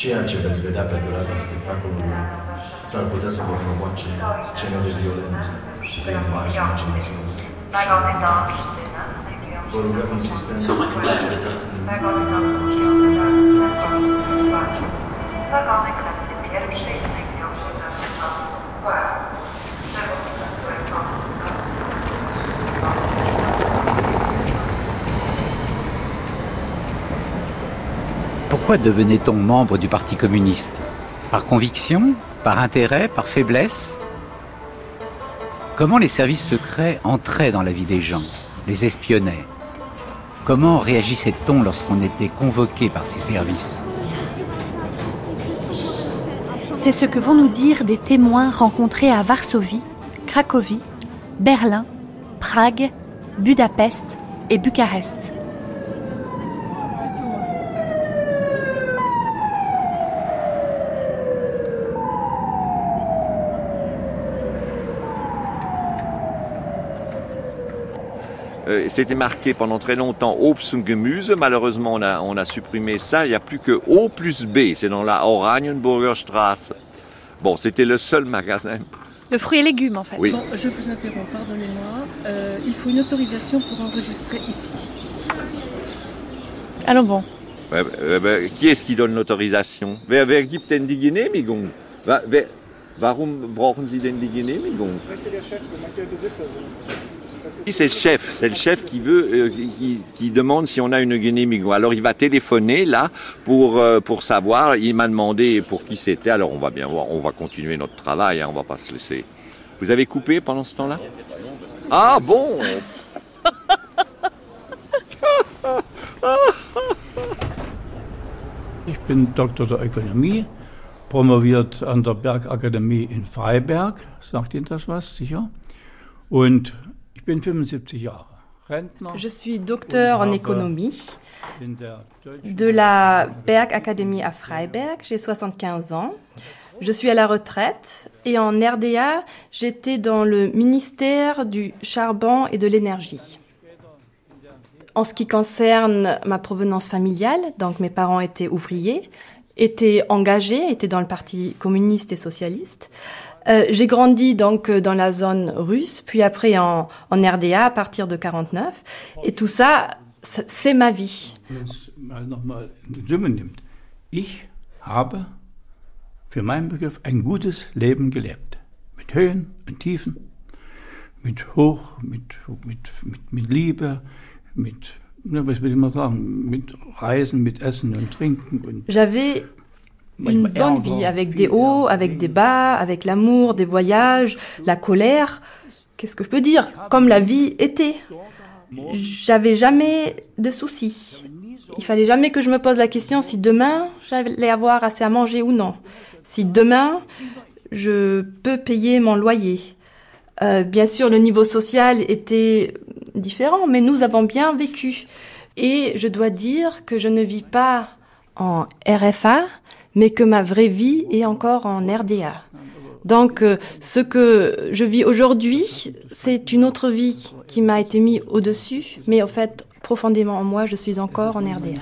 Ceea ce veți vedea pe durata spectacolului s-ar putea să vă provoace scene de violență, limbaj necințos și Vă rugăm insistent să încercați nimic din aceste Pourquoi devenait-on membre du Parti communiste? Par conviction? Par intérêt? Par faiblesse? Comment les services secrets entraient dans la vie des gens Les espionnaient? Comment réagissait-on lorsqu'on était convoqué par ces services? C'est ce que vont nous dire des témoins rencontrés à Varsovie, Cracovie, Berlin, Prague, Budapest et Bucarest. Euh, C'était marqué pendant très longtemps Obst und Gemüse. Malheureusement, on a, on a supprimé ça. Il n'y a plus que O plus B. C'est dans la Oranienburger Straße. Bon, c'était le seul magasin. Le fruit et légumes, en fait. Oui. Bon, je vous interromps, pardonnez-moi. Euh, il faut une autorisation pour enregistrer ici. Allons bon. Qui est-ce qui donne l'autorisation? Wer, wer gibt denn die Genehmigung Warum brauchen Sie denn die Genehmigung C'est le chef, c'est le chef qui veut, euh, qui, qui demande si on a une Genehmigung. Alors il va téléphoner là pour euh, pour savoir. Il m'a demandé pour qui c'était. Alors on va bien voir, on va continuer notre travail. Hein, on va pas se laisser. Vous avez coupé pendant ce temps-là? Ah bon Ich bin Doktor der Ökonomie, promoviert an der Bergakademie in Freiberg. Sagt Ihnen das was, sicher? Und ich bin 75 Jahre. Rentner Je suis docteur en économie de la Bergakademie à Freiberg. J'ai 75 ans. Je suis à la retraite et en RDA, j'étais dans le ministère du charbon et de l'énergie. En ce qui concerne ma provenance familiale, donc mes parents étaient ouvriers, étaient engagés, étaient dans le parti communiste et socialiste. Euh, j'ai grandi donc euh, dans la zone russe, puis après en, en RDA à partir de 49. Et tout ça, ça- c'est ma vie. Ich habe für meinen Begriff ein gutes Leben gelebt. Mit Höhen und Tiefen, mit Hoch, mit, mit, mit, mit Liebe, mit, was will ich mal sagen, mit Reisen, mit Essen und Trinken. J'avais une bonne vie avec des hauts, avec des bas, avec l'amour, des voyages, la colère. Qu'est-ce que je peux dire? Comme la vie était. J'avais jamais de soucis. Il fallait jamais que je me pose la question si demain j'allais avoir assez à manger ou non. Si demain je peux payer mon loyer. Euh, bien sûr, le niveau social était différent, mais nous avons bien vécu. Et je dois dire que je ne vis pas en RFA, mais que ma vraie vie est encore en RDA. Donc, euh, ce que je vis aujourd'hui, c'est une autre vie qui m'a été mise au-dessus, mais au fait, profondément en moi, je suis encore en RDA.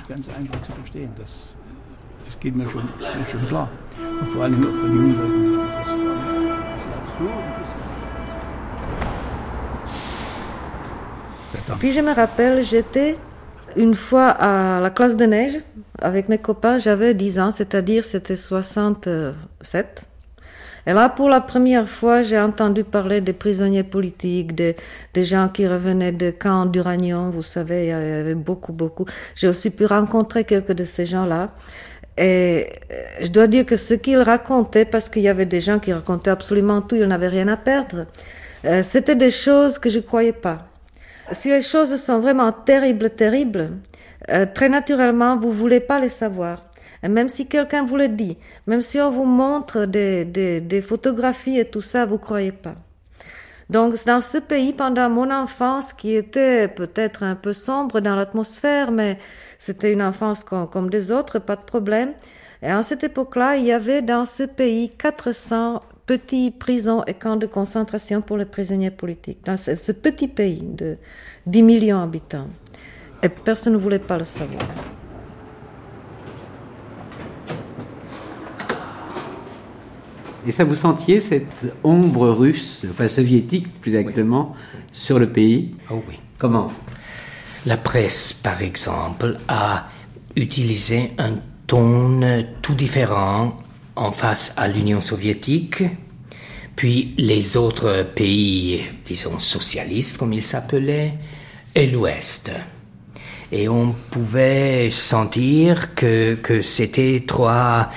Puis je me rappelle, j'étais une fois à la classe de neige avec mes copains, j'avais 10 ans, c'est-à-dire c'était 67. Et là, pour la première fois, j'ai entendu parler des prisonniers politiques, des, des gens qui revenaient de camps d'uranium, vous savez, il y avait beaucoup, beaucoup. J'ai aussi pu rencontrer quelques de ces gens-là. Et euh, je dois dire que ce qu'ils racontaient, parce qu'il y avait des gens qui racontaient absolument tout, ils n'avaient rien à perdre, euh, c'était des choses que je croyais pas. Si les choses sont vraiment terribles, terribles, euh, très naturellement, vous voulez pas les savoir. Même si quelqu'un vous le dit, même si on vous montre des, des, photographies et tout ça, vous croyez pas. Donc, dans ce pays, pendant mon enfance, qui était peut-être un peu sombre dans l'atmosphère, mais c'était une enfance comme, comme des autres, pas de problème. Et à cette époque-là, il y avait dans ce pays 400 petites prisons et camps de concentration pour les prisonniers politiques. Dans ce, ce petit pays de 10 millions d'habitants. Et personne ne voulait pas le savoir. Et ça, vous sentiez cette ombre russe, enfin soviétique plus exactement, sur le pays? Oh oui. Comment? La presse, par exemple, a utilisé un ton tout différent en face à l'Union soviétique, puis les autres pays, disons socialistes comme ils s'appelaient, et l'Ouest. Et on pouvait sentir que, que c'était trois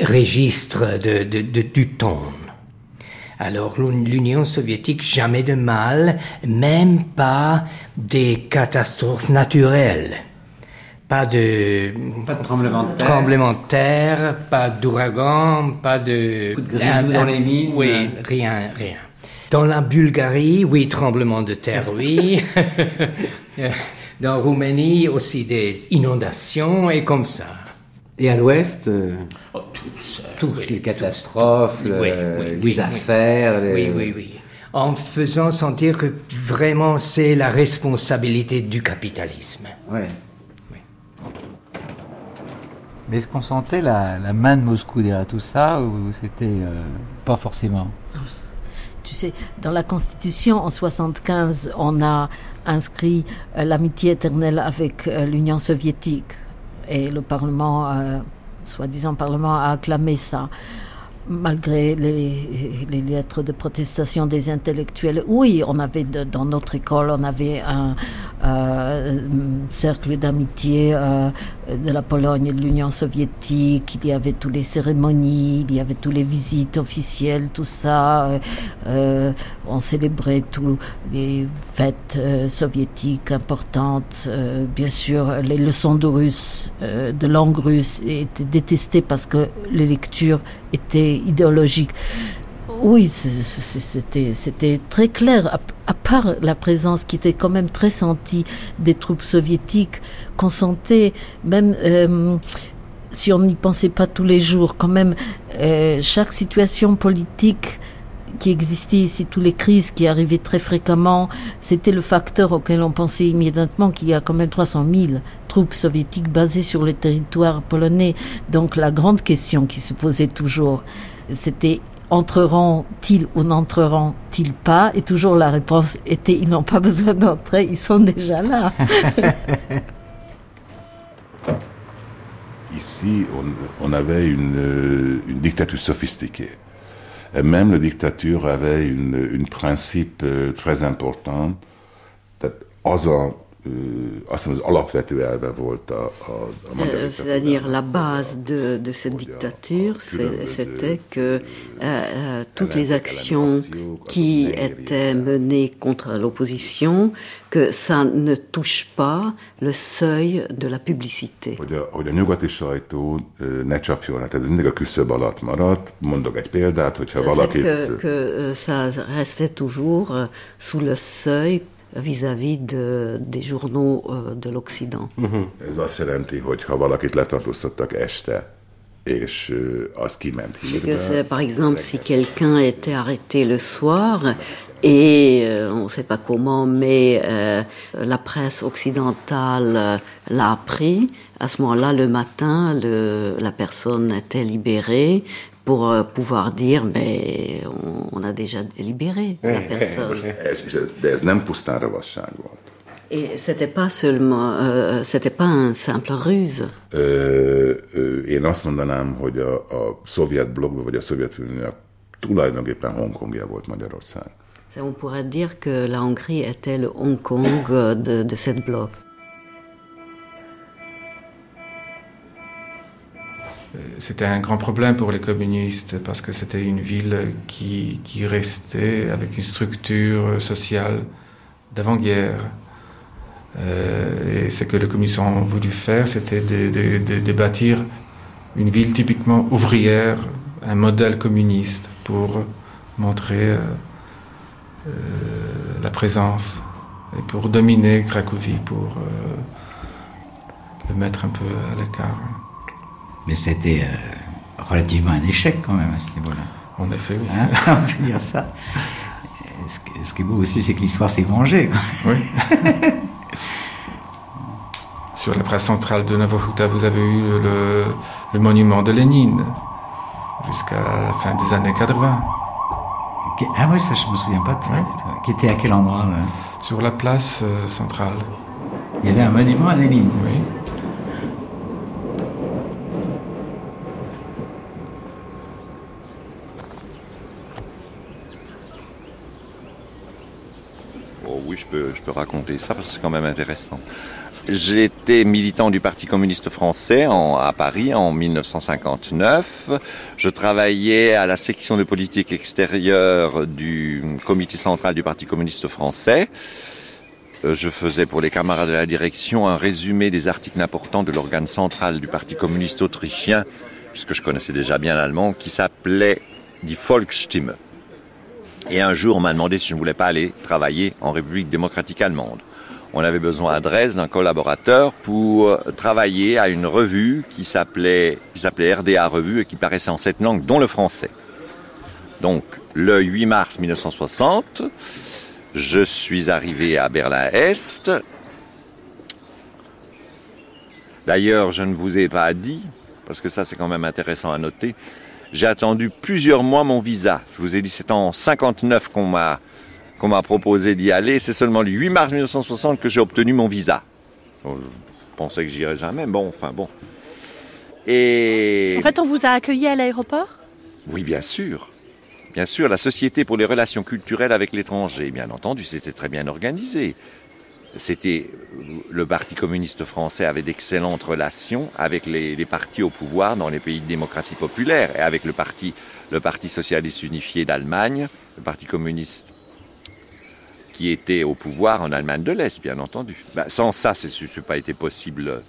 registres de, de, de, du ton. Alors l'Union soviétique, jamais de mal, même pas des catastrophes naturelles. Pas de, pas de tremblement de terre, tremblement de terre pas d'ouragan, pas de... Coup de grisou dans les mines Oui, rien, rien. Dans la Bulgarie, oui, tremblement de terre, oui. Dans Roumanie, aussi des inondations et comme ça. Et à l'ouest euh, oh, tous, tous oui, les catastrophes, oui, oui, les affaires. Les... Oui, oui, oui. En faisant sentir que vraiment c'est la responsabilité du capitalisme. Ouais. Mais est-ce qu'on sentait la, la, main de Moscou derrière tout ça ou c'était euh, pas forcément? Tu sais, dans la Constitution en 75, on a inscrit euh, l'amitié éternelle avec euh, l'Union soviétique et le Parlement, euh, soi-disant Parlement, a acclamé ça. Malgré les, lettres de protestation des intellectuels, oui, on avait dans notre école, on avait un euh, cercle d'amitié euh, de la Pologne et de l'Union soviétique. Il y avait toutes les cérémonies, il y avait toutes les visites officielles, tout ça. Euh, on célébrait toutes les fêtes soviétiques importantes. bien sûr, les leçons de russe, de langue russe, étaient détestées parce que les lectures étaient idéologiques. Oui, c'était très clair. À, à, part la présence qui était quand même très sentie des troupes soviétiques, qu'on sentait même euh, si on n'y pensait pas tous les jours, quand même euh, chaque situation politique qui existait ici, toutes les crises qui arrivaient très fréquemment, c'était le facteur auquel on pensait immédiatement qu'il y a quand même 300 000 troupes soviétiques basées sur le territoire polonais. Donc la grande question qui se posait toujours, c'était entreront-ils ou n'entreront-ils pas? Et toujours la réponse était ils n'ont pas besoin d'entrer, ils sont déjà là. Ici, on, avait une, une, dictature sophistiquée. Même la dictature avait une principe très important. Azt hiszem az alapvető elve volt a, a, a magyar C'est-à-dire la base de, de cette dictature, c'était que euh, toutes les actions qui étaient menées contre l'opposition, que ça ne touche pas le seuil de la publicité. Hogy a, hogy a nyugati sajtó ne csapjon, hát ez mindig a küszöb alatt maradt. Mondok egy példát, hogyha valakit... Que, que ça restait toujours sous le seuil vis-à-vis -vis de, des journaux euh, de l'Occident. Uh-huh. Ez azt jelenti, hogy ha valakit letartóztattak este, és az kiment hírbe... Par exemple, si quelqu'un était arrêté le soir, et euh, on ne sait pas comment, mais euh, la presse occidentale euh, l'a appris. À ce moment-là, le matin, le, la personne était libérée pour euh, pouvoir dire mais on, on a déjà libéré la personne. Nem pusztán ravasság volt. Et c'était pas seulement, euh, c'était pas un simple ruse. Ö, ö, én azt mondanám, hogy a, a szovjet blogban, vagy a Szovjetunió tulajdonképpen Hongkongja volt Magyarország. On pourrait dire que la Hongrie était le Hong Kong de, de cette bloc. C'était un grand problème pour les communistes parce que c'était une ville qui, restait avec une structure sociale d'avant-guerre. Euh, et ce que les communistes ont voulu faire, c'était de, bâtir une ville typiquement ouvrière, un modèle communiste pour montrer euh, euh, la présence et pour dominer Cracovie, pour euh, le mettre un peu à l'écart. Mais c'était relativement un échec quand même à ce niveau-là. En effet, oui. Hein On peut dire ça. Ce qui est beau aussi, c'est que l'histoire s'est vengée. Oui. Sur la place centrale de Novohuta, vous avez eu le, le monument de Lénine jusqu'à la fin des années 80. Ah oui, ça, je me souviens pas de ça. Qui était à quel endroit Sur la place euh, centrale. Il y avait un monument à Lénine Oui. Je peux raconter ça parce que c'est quand même intéressant. J'étais militant du Parti communiste français à Paris en 1959. Je travaillais à la section de politique extérieure du comité central du Parti communiste français. Euh, Je faisais pour les camarades de la direction un résumé des articles importants de l'organe central du Parti communiste autrichien, puisque je connaissais déjà bien l'allemand, qui s'appelait Die Volksstimme. Et un jour, on m'a demandé si je ne voulais pas aller travailler en République démocratique allemande. On avait besoin à Dresde d'un collaborateur pour travailler à une revue qui s'appelait, qui s'appelait RDA Revue et qui paraissait en sept langues, dont le français. Donc, le 8 mars 1960, je suis arrivé à Berlin-Est. D'ailleurs, je ne vous ai pas dit, parce que ça c'est quand même intéressant à noter, j'ai attendu plusieurs mois mon visa. Je vous ai dit, c'est en 59 qu'on m'a qu'on m'a proposé d'y aller. C'est seulement le 8 mars 1960 que j'ai obtenu mon visa. Bon, je pensais que j'irais jamais. Bon, enfin bon. Et En fait, on vous a accueilli à l'aéroport? Oui, bien sûr. Bien sûr, la Société pour les relations culturelles avec l'étranger, bien entendu, c'était très bien organisé. C'était le Parti communiste français avait d'excellentes relations avec les, partis au pouvoir dans les pays de démocratie populaire et avec le parti, le parti socialiste unifié d'Allemagne, le Parti communiste qui était au pouvoir en Allemagne de l'Est, bien entendu. Ben, sans ça, ce n'est pas été possible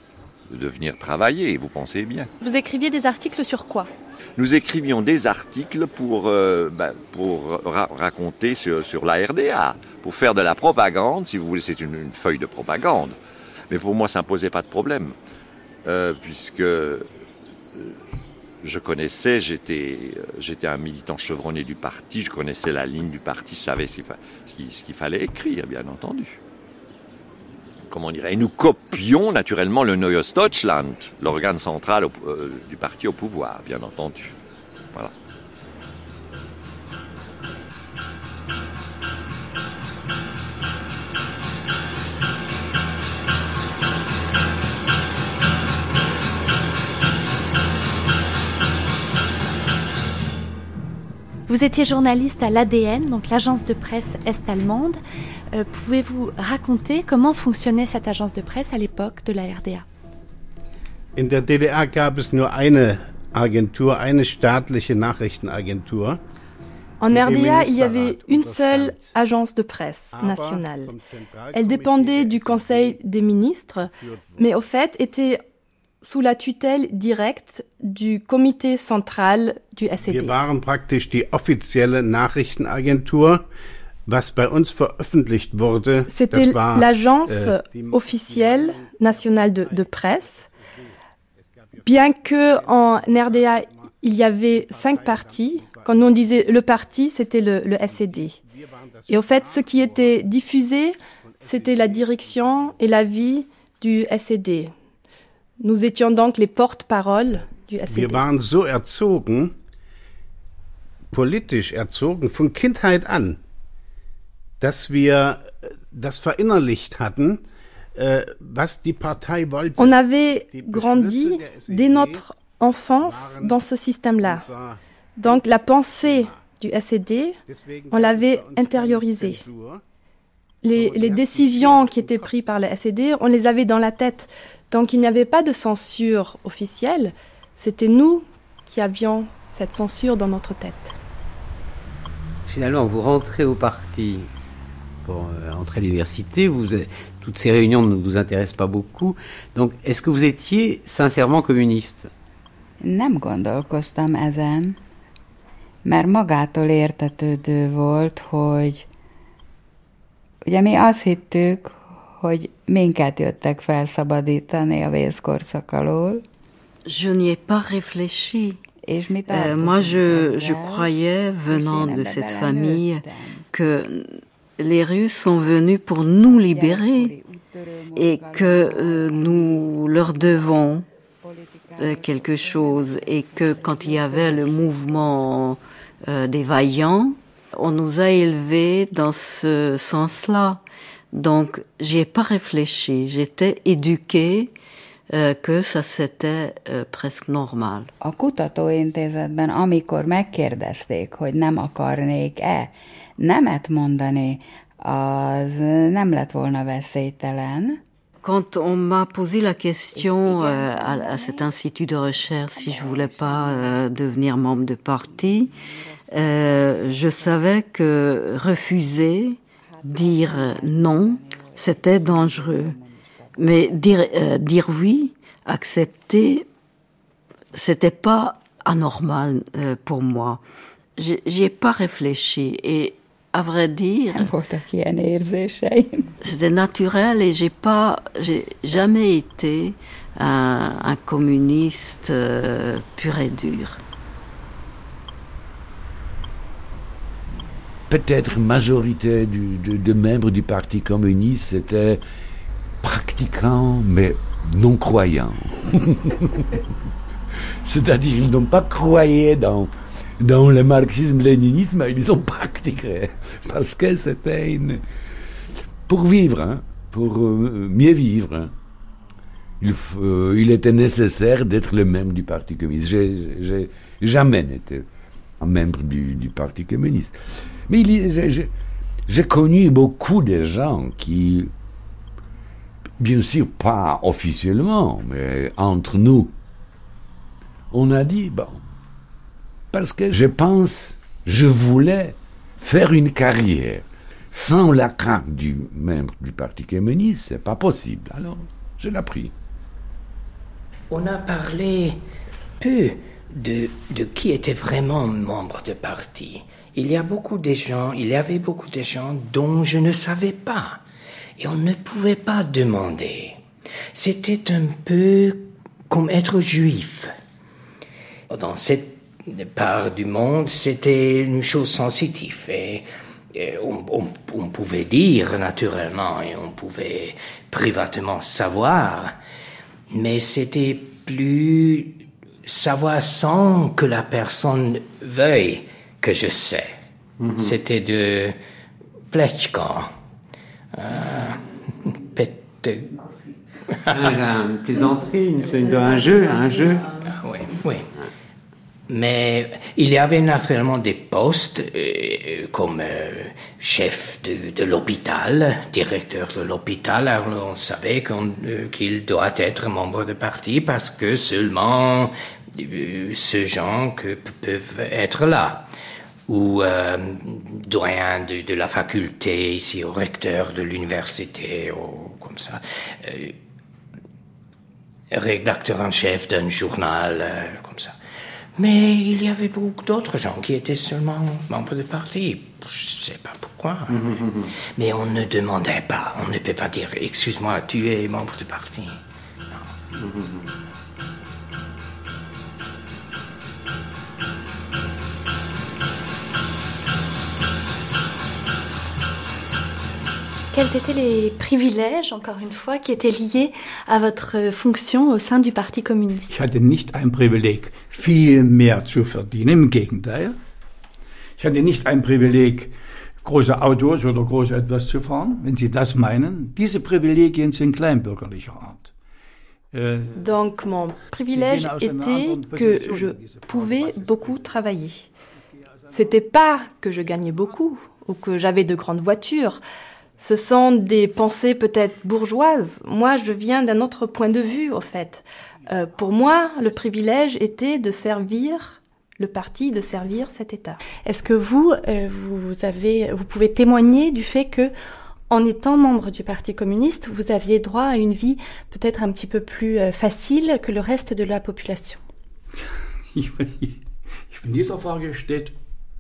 de venir travailler, vous pensez bien. Vous écriviez des articles sur quoi? Nous écrivions des articles pour, euh, ben, pour ra raconter sur, sur, la RDA, pour faire de la propagande, si vous voulez, c'est une, feuille de propagande. Mais pour moi, ça ne posait pas de problème, euh, puisque euh, je connaissais, j'étais un militant chevronné du parti, je connaissais la ligne du parti, je savais ce qu'il qu fallait écrire, bien entendu. Comment dire Et nous copions naturellement le Neues Deutschland, l'organe central euh, du parti au pouvoir, bien entendu. Voilà. Vous étiez journaliste à l'ADN, donc l'agence de presse est-allemande. Euh, Pouvez-vous raconter comment fonctionnait cette agence de presse à l'époque de la RDA In der DDR gab es nur eine Agentur, eine staatliche Nachrichtenagentur. En RDA, il y avait une seule agence de presse nationale. Elle dépendait du Conseil des ministres, mais au fait était sous la tutelle directe du Comité central du SED. Wir waren praktisch die offizielle Nachrichtenagentur. C'était l'agence äh, officielle nationale de, de, presse. Bien que en RDA il y avait cinq partis, quand on disait le parti, c'était le, le SED. Et au fait, ce qui était diffusé, c'était la direction et l'avis du SED. Nous étions donc les porte-paroles du SED. Wir waren so erzogen, politisch erzogen, von Kindheit an, dass wir das verinnerlicht hatten, äh, was die Partei wollte. On avait grandi dès notre enfance dans ce système-là. Donc la pensée du SED, on l'avait intériorisée. Les, les, décisions qui étaient prises par le SED, on les avait dans la tête. Donc il n'y avait pas de censure officielle, c'était nous qui avions cette censure dans notre tête. Finalement, vous rentrez au parti pour euh, entrer à l'université, vous, toutes ces réunions ne vous intéressent pas beaucoup. Donc, est-ce que vous étiez sincèrement communiste? Nem gondolkoztam ezen, mert magától értetődő volt, hogy ugye mi azt hittük, hogy minket jöttek felszabadítani a vészkorszak alól. Je n'y ai pas réfléchi. Euh, moi, je, je croyais, venant de cette famille, que les Russes sont venus pour nous libérer et que euh, nous leur devons euh, quelque chose et que quand il y avait le mouvement euh, des vaillants, on nous a élevés dans ce sens-là. Donc, j'y ai pas réfléchi. J'étais éduquée que ça c'était presque normal. A kutatóintézetben, amikor megkérdezték, hogy nem akarnék-e nemet mondani, az nem lett volna veszélytelen. Quand on m'a posé la question euh, à, à, cet institut de recherche si je voulais pas euh, devenir membre de parti, euh, je savais que refuser, dire non, c'était dangereux. Mais dire, dire oui, accepter, c'était pas anormal pour moi. J'y ai pas réfléchi et à vrai dire, c'était naturel et j'ai pas, j'ai jamais été un, un communiste euh, pur et dur. Peut-être majorité du, de, de, membres du Parti communiste c'était pratiquants mais non croyants. C'est-à-dire ils n'ont pas croyé dans dans le marxisme-léninisme, ils ont Parce que c'était une... Pour vivre, hein, pour euh, mieux vivre. Hein. Il, euh, il, était nécessaire d'être le membre du Parti communiste. J'ai jamais été un membre du, du Parti communiste. Mais j'ai connu beaucoup de gens qui, bien sûr pas officiellement, mais entre nous, on a dit, bon, parce que je pense, je voulais faire une carrière sans la crainte du membre du Parti communiste, c'est pas possible. Alors, je l'ai pris. On a parlé peu de, de qui était vraiment membre de parti. Il y a beaucoup de gens, il y avait beaucoup de gens dont je ne savais pas. Et on ne pouvait pas demander. C'était un peu comme être juif. Dans cette part du monde, c'était une chose sensitive. Et, on, pouvait dire naturellement et on pouvait privatement savoir, mais c'était plus savoir sans que la personne veuille que je sais. Mhm. C'était de plechkan. Euh, une plaisanterie, un jeu, un jeu. Ah, oui, oui. Mais il y avait naturellement des postes euh, comme euh, chef de, l'hôpital, directeur de l'hôpital. On savait euh, qu'il doit être membre de parti parce que seulement ces gens que peuvent être là. Ou doyen de, de, la faculté ici, au recteur de l'université, ou comme ça. rédacteur en chef d'un journal, comme ça. Mais il y avait beaucoup d'autres gens qui étaient seulement membres du parti. Je ne sais pas pourquoi. Mais on ne demandait pas. On ne peut pas dire Excuse-moi, tu es membre du parti. Non. Quels étaient les privilèges, encore une fois, qui étaient liés à votre fonction au sein du Parti communiste? Ich hatte nicht ein Privileg, viel mehr zu verdienen, im Gegenteil. Ich hatte nicht ein Privileg, große Autos oder groß etwas zu fahren, wenn Sie das meinen. Diese Privilegien sind kleinbürgerlicher Art. Euh, Donc mon privilège était que je pouvais beaucoup travailler. C'était pas que je gagnais beaucoup ou que j'avais de grandes voitures. Ce sont des pensées peut-être bourgeoises. Moi, je viens d'un autre point de vue, au fait. Euh, pour moi, le privilège était de servir le parti, de servir cet État. Est-ce que vous, euh, vous avez, vous pouvez témoigner du fait que, en étant membre du Parti communiste, vous aviez droit à une vie peut-être un petit peu plus euh, facile que le reste de la population?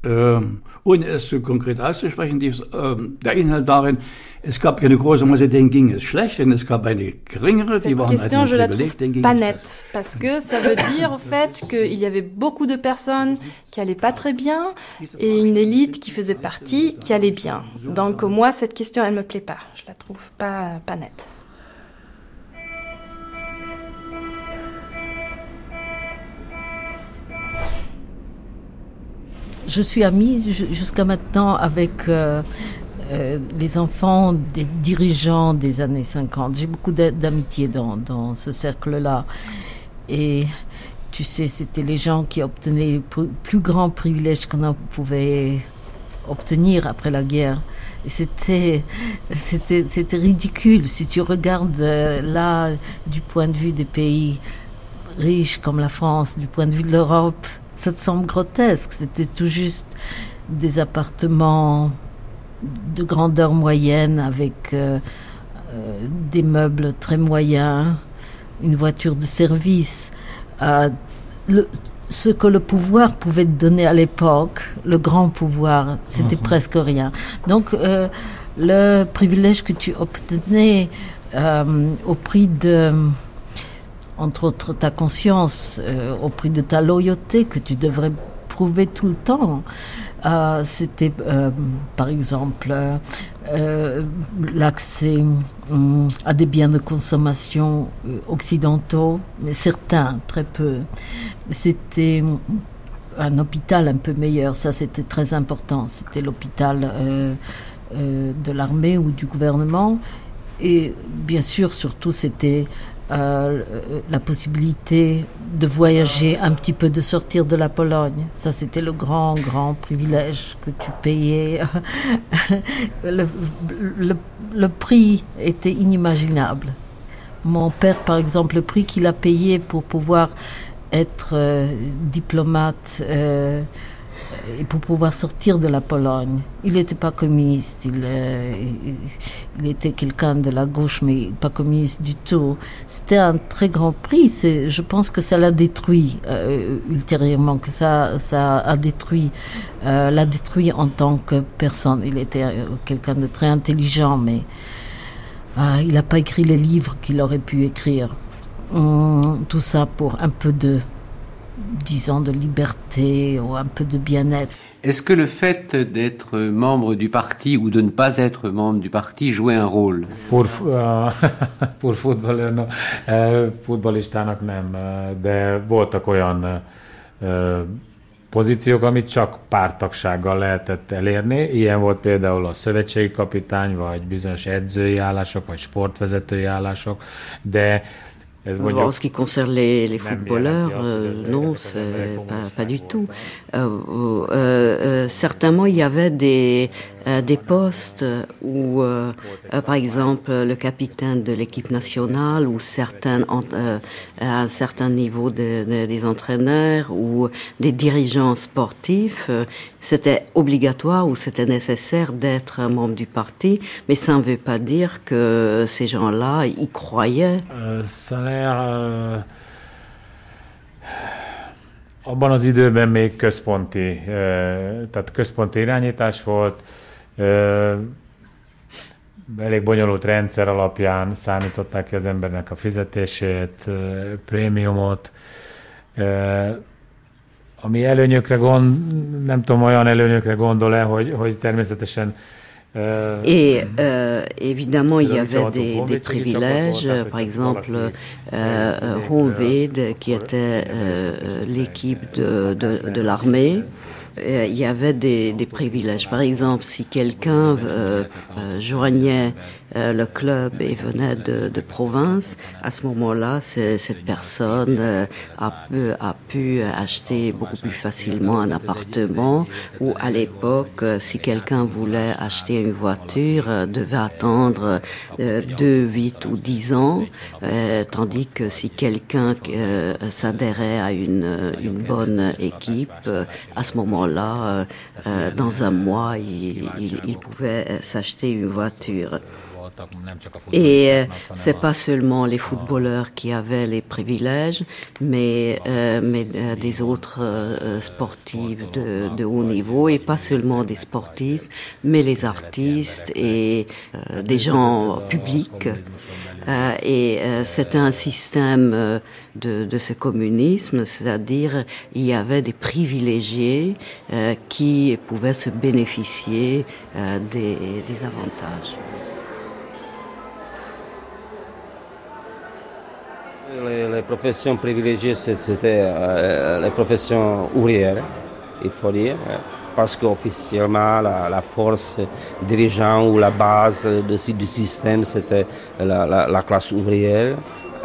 Ähm, ohne es so konkret auszusprechen, dies, ähm, der Inhalt darin, es gab eine große Masse, denen ging es schlecht, und es gab eine geringere, die waren question, je la trouve pas nette, parce que ça veut dire, au fait, qu'il y avait beaucoup de personnes qui allaient pas très bien, et une élite qui faisait partie, qui allait bien. Donc, moi, cette question, elle me plaît pas. Je la trouve pas, pas nette. Je suis amie jusqu'à maintenant avec euh, euh, les enfants des dirigeants des années 50. J'ai beaucoup d'amitié dans, ce cercle-là. Et tu sais, c'était les gens qui obtenaient les plus grands privilèges qu'on pouvait obtenir après la guerre. C'était, c'était, c'était ridicule si tu regardes euh, là du point de vue des pays riches comme la France, du point de vue de l'Europe ça te semble grotesque. C'était tout juste des appartements de grandeur moyenne avec euh, euh, des meubles très moyens, une voiture de service. Euh, le, ce que le pouvoir pouvait te donner à l'époque, le grand pouvoir, c'était mhm. presque rien. Donc, le privilège que tu obtenais au prix de entre autres ta conscience, euh, au prix de ta loyauté que tu devrais prouver tout le temps. Euh, c'était euh, par exemple l'accès hum, à des biens de consommation occidentaux, mais certains, très peu. C'était hum, un hôpital un peu meilleur, ça c'était très important. C'était l'hôpital de l'armée ou du gouvernement. Et bien sûr, surtout, c'était euh, la possibilité de voyager un petit peu, de sortir de la Pologne. Ça, c'était le grand, grand privilège que tu payais. le, le, prix était inimaginable. Mon père, par exemple, le prix qu'il a payé pour pouvoir être euh, diplomate. Euh, et pour pouvoir sortir de la Pologne. Il n'était pas communiste, il, euh, il était quelqu'un de la gauche, mais pas communiste du tout. C'était un très grand prix. Je pense que ça l'a détruit euh, ultérieurement, que ça, a détruit, euh, l'a détruit en tant que personne. Il était quelqu'un de très intelligent, mais il n'a pas écrit les livres qu'il aurait pu écrire. Hum, tout ça pour un peu de disons, de liberté ou un peu de bien-être. Est-ce que le fait d'être membre du parti ou de ne pas être membre du parti jouait un rôle? Pour, uh, pour futball, uh, futballistának nem, uh, de voltak olyan uh, pozíciók, amit csak pártagsággal lehetett elérni. Ilyen volt például a szövetségi kapitány, vagy bizonyos edzői állások, vagy sportvezetői állások, de En ce qui concerne les, les footballeurs, euh, non, pas, pas, du tout. Euh, euh, euh, certainement, il y avait des, euh, des postes où, euh, par exemple, le capitaine de l'équipe nationale ou certains, à un certain niveau de, de, des entraîneurs ou des dirigeants sportifs, c'était obligatoire ou c'était nécessaire d'être membre du parti, mais ça ne veut pas dire que ces gens-là y croyaient. Euh, l'air... Euh, abban az időben még központi, tehát központi irányítás volt, elég bonyolult rendszer alapján számították ki az embernek a fizetését, prémiumot, ami előnyökre gond, nem tudom, olyan előnyökre gondol-e, hogy, hogy természetesen Et euh, évidemment, il y avait des, des privilèges. Par exemple, euh, Honved, qui était euh, l'équipe de, de, de l'armée, euh, il y avait des, privilèges. Par exemple, si quelqu'un euh, euh joignait euh, le club et venait de, de province, à ce moment-là, cette personne euh, a, pu, a pu acheter beaucoup plus facilement un appartement. Ou à l'époque, si quelqu'un voulait acheter une voiture, devait attendre deux, huit ou dix ans, tandis que si quelqu'un s'adhérait à une, une bonne équipe, à ce moment là euh, euh, dans un mois, il, il, il pouvait s'acheter une voiture. Et euh, c'est pas seulement les footballeurs qui avaient les privilèges, mais, euh, mais euh, des autres euh, sportifs de, de, haut niveau, et pas seulement des sportifs, mais les artistes et des gens publics. et c'était un système de, de, ce communisme, c'est-à-dire il y avait des privilégiés qui pouvaient se bénéficier des, des avantages. Les, professions privilégiées, c'était euh, les professions ouvrières, il faut dire, parce qu'officiellement, la, force dirigeante ou la base du système, c'était la, classe ouvrière.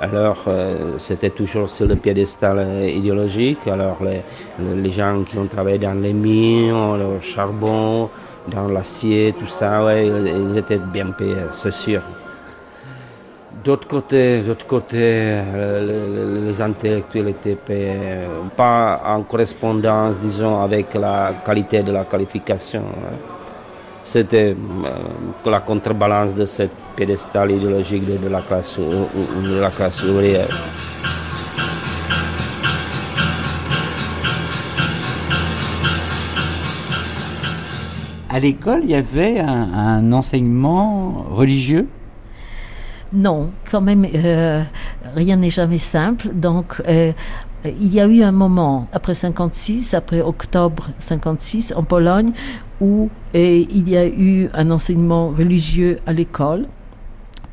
Alors, euh, c'était toujours sur le piédestal idéologique. Alors, les, gens qui ont travaillé dans les mines, le charbon, dans l'acier, tout ça, ils étaient bien payés, c'est sûr. D'autre côté, d'autre côté euh, les, intellectuels n'étaient euh, pas en correspondance, disons, avec la qualité de la qualification. Hein. C'était euh, la contrebalance de cette pédestal idéologique de, la classe, de la classe ouvrière. À l'école, il y avait un enseignement religieux? Non, quand même, euh, rien n'est jamais simple. Donc, euh, il y a eu un moment, après 56, après octobre 56, en Pologne, où euh, il y a eu un enseignement religieux à l'école,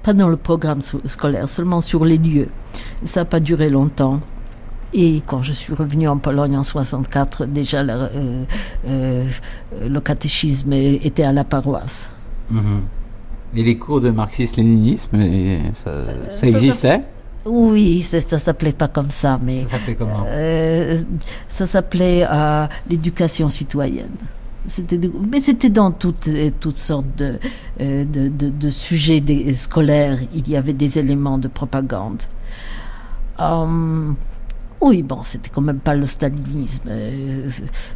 pas dans le programme scolaire, seulement sur les lieux. Ça n'a pas duré longtemps. Et quand je suis revenue en Pologne en 64, déjà le catéchisme était à la paroisse. Mhm. Et les cours de marxisme-léninisme, ça, euh, ça, existait oui, ça, ça s'appelait pas comme ça, mais ça s'appelait comment? euh, Ça s'appelait euh, l'éducation citoyenne. C'était, mais c'était dans toutes, toutes sortes de, de, de, sujets scolaires. Il y avait des éléments de propagande. Hum, oui, bon, c'était quand même pas le stalinisme. Euh,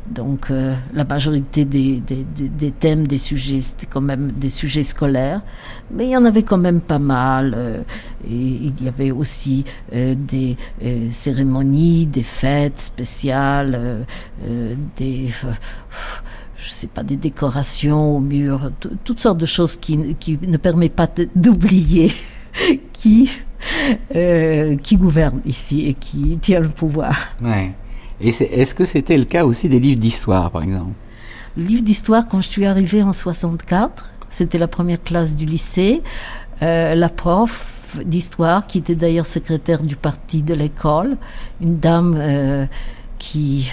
donc, euh, la majorité des, des, thèmes, des sujets, c'était quand même des sujets scolaires. Mais il y en avait quand même pas mal. Euh, et il y avait aussi des cérémonies, des fêtes spéciales, des je sais pas, des décorations au mur, toutes sortes de choses qui, qui ne permettent pas d'oublier qui euh, qui gouverne ici et qui tient le pouvoir. Ouais. Et est-ce que c'était le cas aussi des livres d'histoire, par exemple? Le livre d'histoire, quand je suis arrivée en 64, c'était la première classe du lycée. Euh, la prof d'histoire, qui était d'ailleurs secrétaire du parti de l'école, une dame euh, qui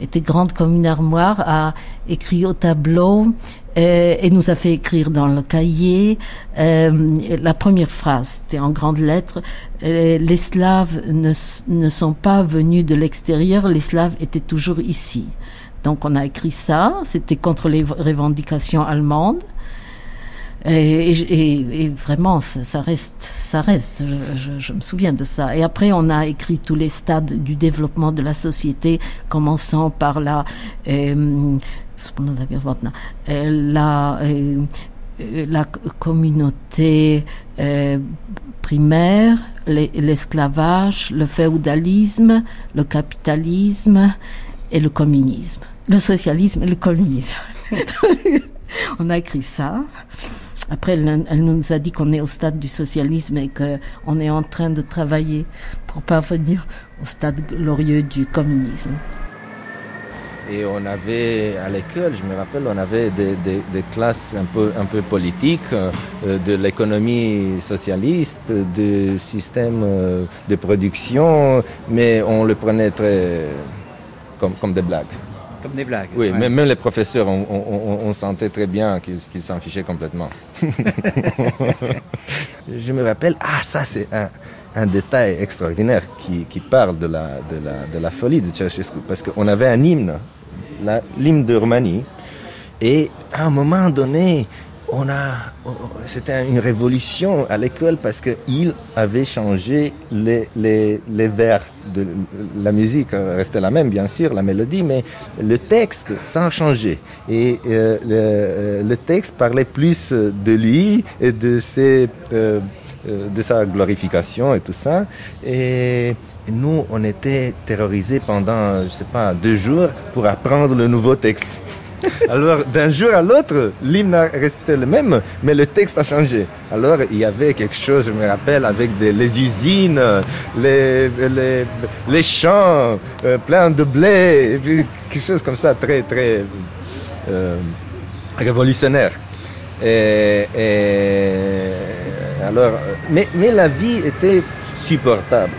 était grande comme une armoire, a écrit au tableau et nous a fait écrire dans le cahier euh, la première phrase, c'était en grandes lettres, euh, les Slaves ne, ne sont pas venus de l'extérieur, les Slaves étaient toujours ici. Donc on a écrit ça, c'était contre les revendications allemandes. Et, vraiment, ça, reste, ça reste. Je, me souviens de ça. Et après, on a écrit tous les stades du développement de la société, commençant par la euh, la euh, la communauté primaire, l'esclavage, le féodalisme, le capitalisme et le communisme. Le socialisme et le communisme. On a écrit ça. Après, elle, nous a dit qu'on est au stade du socialisme et qu'on est en train de travailler pour parvenir au stade glorieux du communisme. Et on avait, à l'école, je me rappelle, on avait des, classes un peu, un peu politiques, euh, de l'économie socialiste, du système euh, de production, mais on le prenait très comme, comme des blagues. Comme des blagues. Oui, même, les professeurs, on, sentait très bien qu'ils s'en fichaient complètement. je me rappelle, ah ça c'est un, un, détail extraordinaire qui, qui parle de la, de, la, de la folie de Ceausescu, parce qu'on avait un hymne l'hymne de Roumanie. Et à un moment donné, on a, c'était une révolution à l'école parce qu'il avait changé les, les, les, vers de la musique, restait la même bien sûr, la mélodie, mais le texte, ça a changé. Et euh, le, le, texte parlait plus de lui et de ses, euh, de sa glorification et tout ça. Et nous, on était terrorisés pendant, je sais pas, deux jours pour apprendre le nouveau texte. Alors, d'un jour à l'autre, l'hymne resté le même, mais le texte a changé. Alors, il y avait quelque chose, je me rappelle, avec des, les usines, les, les, les champs euh, pleins de blé, quelque chose comme ça, très, très euh, révolutionnaire. Et, et, alors, mais, mais la vie était supportable,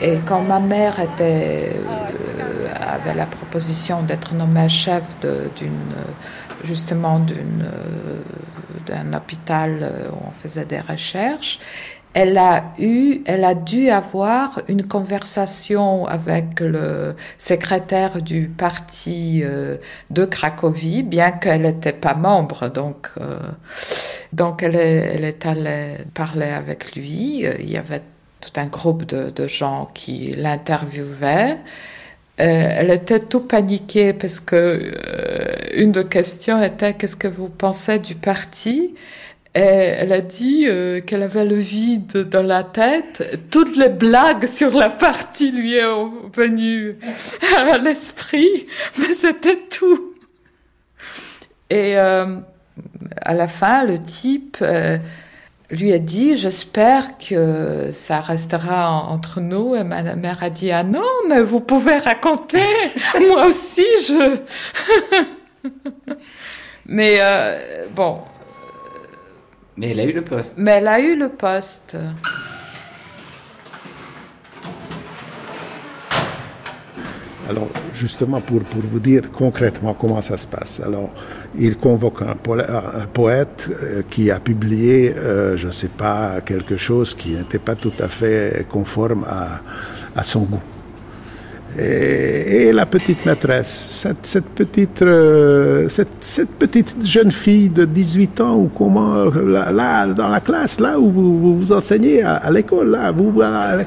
Et quand ma mère euh, avait la proposition d'être nommée chef d'une, justement d'une, euh, d'un hôpital euh, où on faisait des recherches, elle a eu, elle a dû avoir une conversation avec le secrétaire du parti de Cracovie, bien qu'elle n'était pas membre. Donc, donc elle est, allée parler avec lui. Il y avait tout un groupe de, gens qui l'interviewaient. Euh, elle était tout paniquée parce que euh, une des questions était qu'est-ce que vous pensez du parti? Elle a dit euh, qu'elle avait le vide dans la tête. Toutes les blagues sur la partie lui sont venues à l'esprit, mais c'était tout. Et à la fin, le type lui a dit J'espère que ça restera entre nous. Et ma mère a dit Ah non, mais vous pouvez raconter. Moi aussi, je. mais euh, bon. Mais elle a eu le poste. Mais elle a eu le poste. Alors, justement, pour, pour vous dire concrètement comment ça se passe. Alors, il convoque un, poète euh, qui a publié, euh, je ne sais pas, quelque chose qui n'était pas tout à fait conforme à, à son goût. Et, la petite maîtresse, cette, petite, euh, cette, petite jeune fille de 18 ans, ou comment, là, dans la classe, là où vous vous, enseignez à, l'école, là, vous, voilà,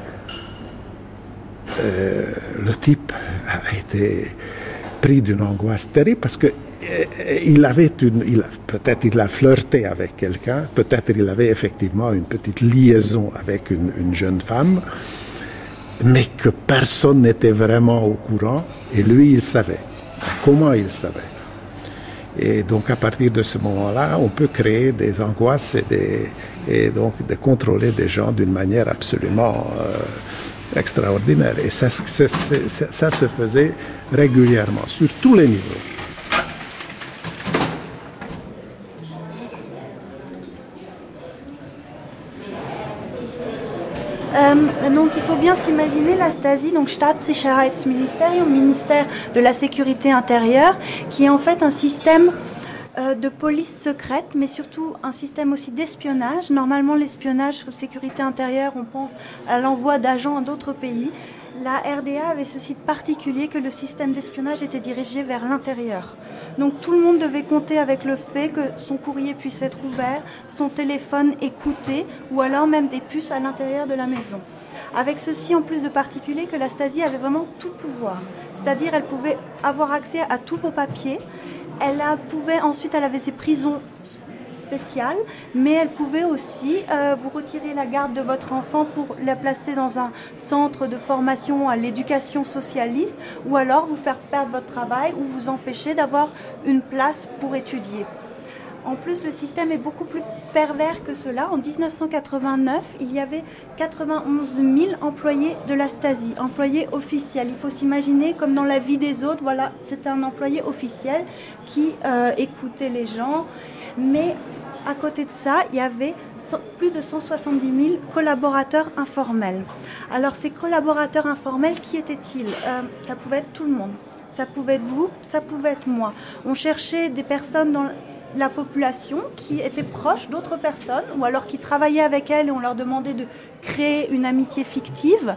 le type a été pris d'une angoisse terrible parce que euh, il avait une, peut-être il a flirté avec quelqu'un, peut-être il avait effectivement une petite liaison avec une jeune femme, mais que personne n'était vraiment au courant, et lui il savait. Comment il savait? Et donc à partir de ce moment-là, on peut créer des angoisses et, des, et donc de contrôler des gens d'une manière absolument euh, extraordinaire. Et ça, ça, ça, se faisait régulièrement, sur tous les niveaux. Euh, donc il faut bien s'imaginer la Stasi, donc Staatssicherheitsministerium, ministère de la sécurité intérieure, qui est en fait un système euh, de police secrète, mais surtout un système aussi d'espionnage. Normalement, l'espionnage, sécurité intérieure, on pense à l'envoi d'agents d'autres pays. La RDA avait ce site particulier que le système d'espionnage était dirigé vers l'intérieur. Donc tout le monde devait compter avec le fait que son courrier puisse être ouvert, son téléphone écouté, ou alors même des puces à l'intérieur de la maison. Avec ceci en plus de particulier que la Stasi avait vraiment tout pouvoir. C'est-à-dire elle pouvait avoir accès à tous vos papiers, elle pouvait ensuite, elle avait ses prisons spéciales, mais elle pouvait aussi euh, vous retirer la garde de votre enfant pour la placer dans un centre de formation à l'éducation socialiste, ou alors vous faire perdre votre travail ou vous empêcher d'avoir une place pour étudier. En plus, le système est beaucoup plus pervers que cela. En 1989, il y avait 91 000 employés de la Stasi, employés officiels. Il faut s'imaginer comme dans la vie des autres, voilà, c'était un employé officiel qui euh, écoutait les gens. Mais à côté de ça, il y avait plus de 170 000 collaborateurs informels. Alors ces collaborateurs informels, qui étaient-ils? Euh, Ça pouvait être tout le monde. Ça pouvait être vous, ça pouvait être moi. On cherchait des personnes dans la population qui était proche d'autres personnes ou alors qui travaillaient avec elles et on leur demandait de créer une amitié fictive.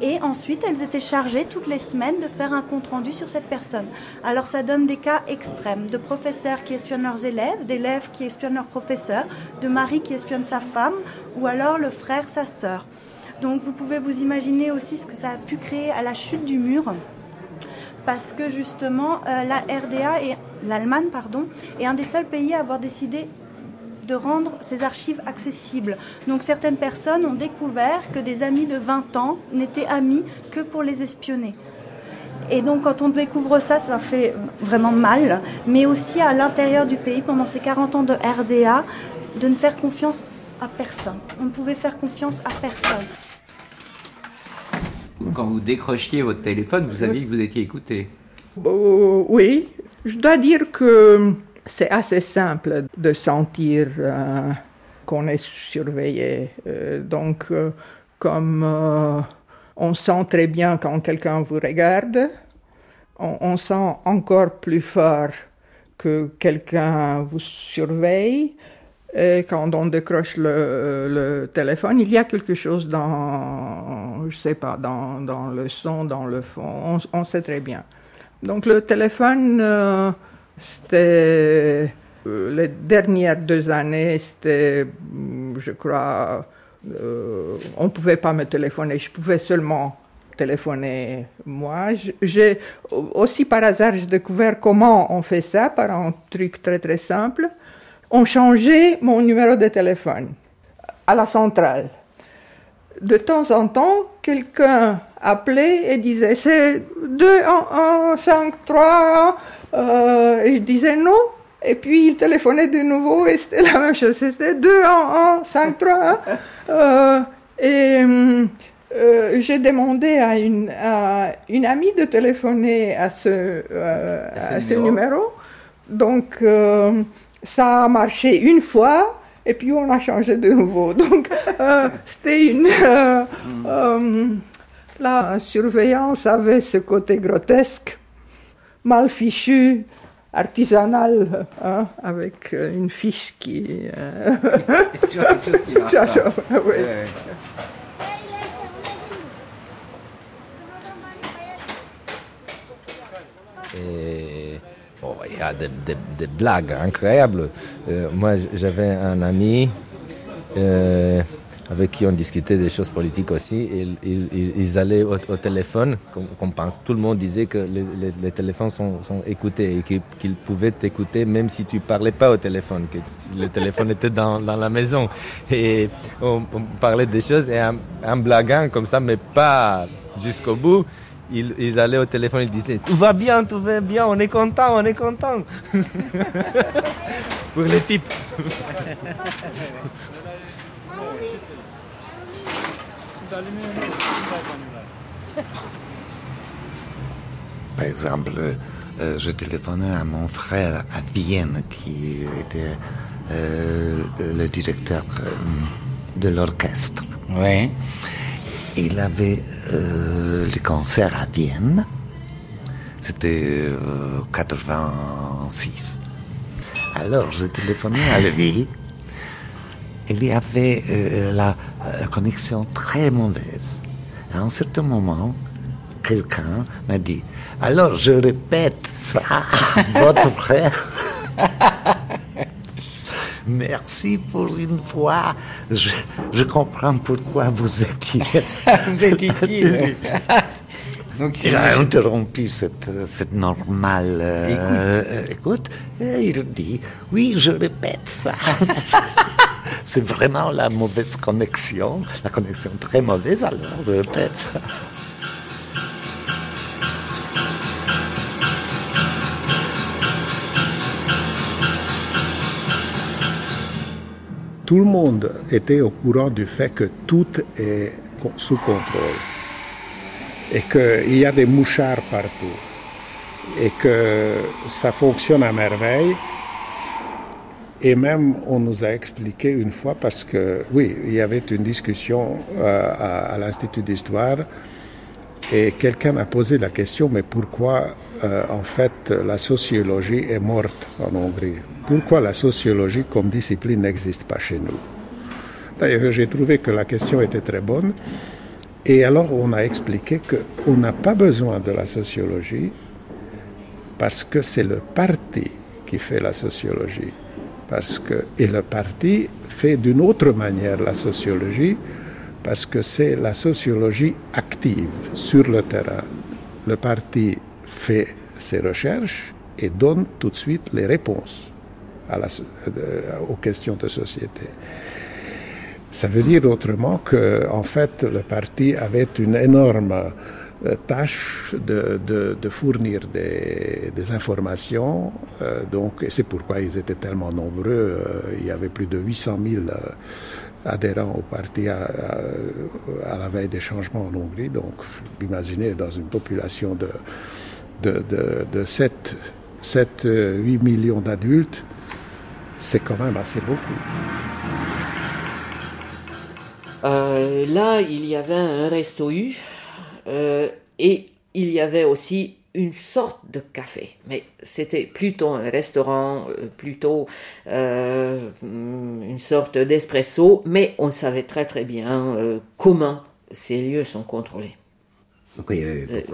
Et ensuite, elles étaient chargées toutes les semaines de faire un compte-rendu sur cette personne. Alors ça donne des cas extrêmes de professeurs qui espionnent leurs élèves, d'élèves qui espionnent leurs professeurs, de mari qui espionne sa femme ou alors le frère sa sœur. Donc vous pouvez vous imaginer aussi ce que ça a pu créer à la chute du mur parce que justement euh, la RDA l'Allemagne pardon est un des seuls pays à avoir décidé de rendre ses archives accessibles. Donc certaines personnes ont découvert que des amis de 20 ans n'étaient amis que pour les espionner. Et donc quand on découvre ça, ça fait vraiment mal, mais aussi à l'intérieur du pays, pendant ces 40 ans de RDA, de ne faire confiance à personne. On ne pouvait faire confiance à personne. Quand vous décrochiez votre téléphone, vous saviez que vous étiez écouté euh, Oui, je dois dire que c'est assez simple de sentir euh, qu'on est surveillé. Euh, donc, comme on sent très bien quand quelqu'un vous regarde, on, sent encore plus fort que quelqu'un vous surveille. Et quand on décroche le, téléphone, il y a quelque chose dans, je sais pas, dans, le son, dans le fond, on, sait très bien. Donc le téléphone, euh, c'était les dernières deux années, c'était, je crois, euh, on ne pouvait pas me téléphoner, je pouvais seulement téléphoner moi. J'ai aussi par hasard j'ai découvert comment on fait ça par un truc très très simple ont changé mon numéro de téléphone à la centrale. De temps en temps, quelqu'un appelait et disait c'est 2 1 1 5 3 euh, et il disait non et puis il téléphonait de nouveau et c'était la même chose c'était 2 1 1 5 3 euh, et euh, j'ai demandé à une, à une amie de téléphoner à ce, euh, à ce, numéro. Donc, euh, ça a marché une fois et puis on a changé de nouveau. Donc euh, c'était une... Euh, euh, la surveillance avait ce côté grotesque, mal fichu, artisanal, hein, avec une fiche qui... Et Bon, il y a des, blagues incroyables. Euh, moi, j'avais un ami euh, avec qui on discutait des choses politiques aussi. ils, allaient au, téléphone, comme, pense. Tout le monde disait que les, téléphones sont, écoutés et qu'ils pouvaient t'écouter même si tu parlais pas au téléphone, que le téléphone était dans, la maison. Et on, parlait des choses et en blaguant comme ça, mais pas jusqu'au bout ils, allaient au téléphone, ils disaient Tout va bien, tout va bien, on est content, on est content. Pour les types. Par exemple, euh, je téléphonais à mon frère à Vienne qui était euh, le directeur euh, de l'orchestre. Oui. Il avait euh, le cancer à Vienne. C'était 86. Euh, Alors, je téléphonais à lui. Il avait euh, la connexion très mauvaise. À un certain moment, quelqu'un m'a dit Alors, je répète ça votre frère. Merci pour une fois. Je, comprends pourquoi vous étiez. vous êtes ici. Donc, il a interrompu cette, cette normale euh, écoute. et il dit Oui, je répète ça. C'est vraiment la mauvaise connexion, la connexion très mauvaise, alors je répète ça. Tout le monde était au courant du fait que tout est sous contrôle et qu'il y a des mouchards partout et que ça fonctionne à merveille. Et même, on nous a expliqué une fois, parce que, oui, il y avait une discussion euh, à, l'Institut d'histoire, et quelqu'un a posé la question, mais pourquoi euh, en fait, la sociologie est morte en Hongrie. Pourquoi la sociologie comme discipline n'existe pas chez nous? D'ailleurs, j'ai trouvé que la question était très bonne. Et alors, on a expliqué qu'on n'a pas besoin de la sociologie parce que c'est le parti qui fait la sociologie. Parce que, et le parti fait d'une autre manière la sociologie parce que c'est la sociologie active sur le terrain. Le parti fait ses recherches et donne tout de suite les réponses la, aux questions de société. Ça veut dire autrement que, en fait, le parti avait une énorme euh, tâche de, de, fournir des, informations. Euh, donc, et c'est pourquoi ils étaient tellement nombreux. Euh, il y avait plus de 800 000 adhérents au parti à, à, la veille des changements en Hongrie. Donc, imaginez dans une population de, de, de 7, 7 8 millions d'adultes, c'est quand même assez beaucoup. Euh, là, il y avait un resto U euh, et il y avait aussi une sorte de café, mais c'était plutôt un restaurant, euh, plutôt une sorte d'espresso, mais on savait très très bien comment ces lieux sont contrôlés. Il y avait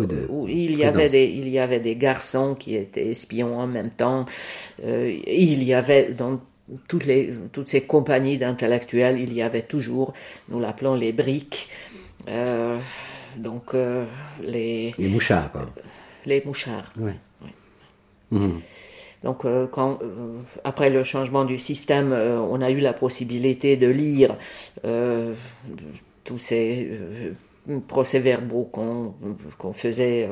il y avait, des, il y avait des garçons qui étaient espions en même temps. il y avait dans toutes, les, toutes ces compagnies d'intellectuels, il y avait toujours, nous l'appelons les briques, euh, donc euh, les... Les mouchards, quoi. Les mouchards. Oui. Mhm. Donc, euh, quand, après le changement du système, on a eu la possibilité de lire tous ces procès-verbaux qu'on faisait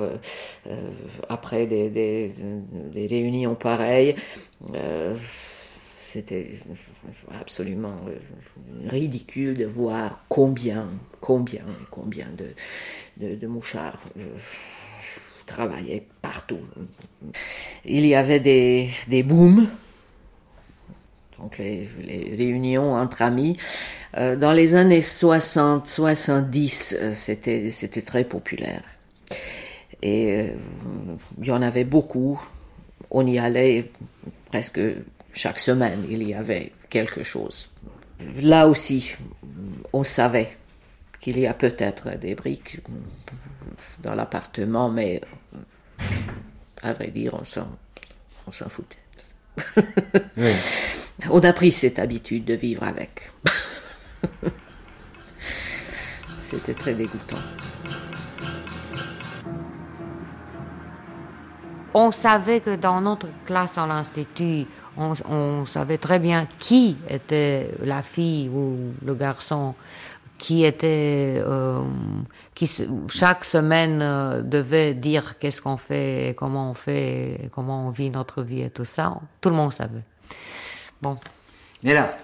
après des, des, réunions pareilles c'était absolument euh, ridicule de voir combien, combien, combien de, de, mouchards euh, travaillaient partout. Il y avait des, des donc les, réunions entre amis. Euh, dans les années 60, 70, c'était, c'était très populaire. Et il y en avait beaucoup. On y allait presque chaque semaine, il y avait quelque chose. Là aussi, on savait qu'il y a peut-être des briques dans l'appartement, mais à vrai dire, on s'en, on s'en foutait. On a pris cette habitude de vivre avec. C'était très dégoûtant. On savait que dans notre classe à l'institut, on, savait très bien qui était la fille ou le garçon qui était euh, qui chaque semaine euh, devait dire qu'est-ce qu'on fait, comment on fait, comment on vit notre vie et tout ça. Tout le monde savait. Bon. Mais là,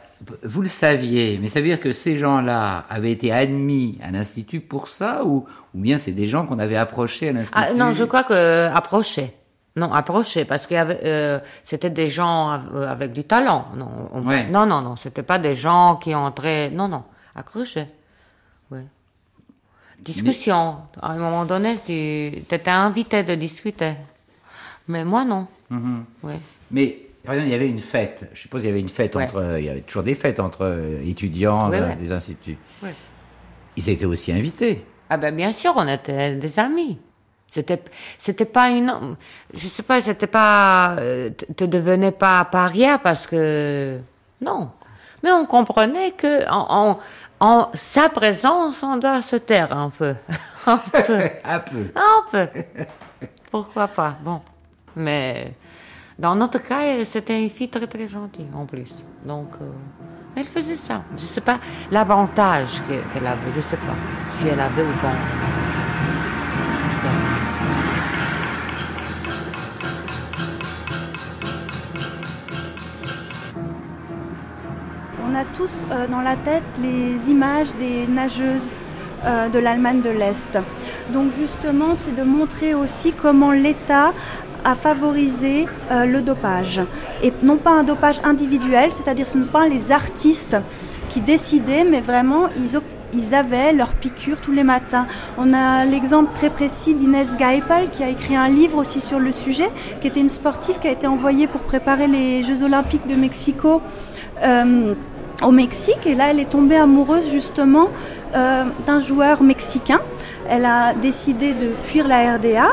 vous le saviez, mais ça veut dire que ces gens-là avaient été admis à l'institut pour ça, ou, ou bien c'est des gens qu'on avait approchés à l'institut? ah, Non, je crois que approchés. Non, approché, parce que euh, c'était des gens avec du talent. Non, non, non, non, c'était pas des gens qui entraient. Non, non, accroché. Oui. Discussion. À un moment donné, tu étais invité de discuter. Mais moi, non. Mhm. Oui. Mais, par exemple, il y avait une fête. Je suppose qu'il y avait une fête entre. Il y avait toujours des fêtes entre euh, étudiants des instituts. Ils étaient aussi invités. Ah ben, bien sûr, on était des amis. C'était, c'était pas une, je sais pas, c'était pas, euh, te devenais pas paria parce que, non. Mais on comprenait que, en, en, sa présence, on doit se taire un peu. un peu. un peu. Un peu. Pourquoi pas, bon. Mais, dans notre cas, c'était une fille très très gentille, en plus. Donc, euh, elle faisait ça. Je sais pas l'avantage qu'elle avait, je sais pas si elle avait ou pas. On a tous euh, dans la tête les images des nageuses euh, de l'Allemagne de l'Est. Donc justement, c'est de montrer aussi comment l'État a favorisé euh, le dopage. Et non pas un dopage individuel, c'est-à-dire ce ne sont pas les artistes qui décidaient, mais vraiment ils avaient leur piqûre tous les matins. On a l'exemple très précis d'Inès Gaipal qui a écrit un livre aussi sur le sujet, qui était une sportive qui a été envoyée pour préparer les Jeux olympiques de Mexico. Euh, au Mexique et là elle est tombée amoureuse justement euh, d'un joueur mexicain. Elle a décidé de fuir la RDA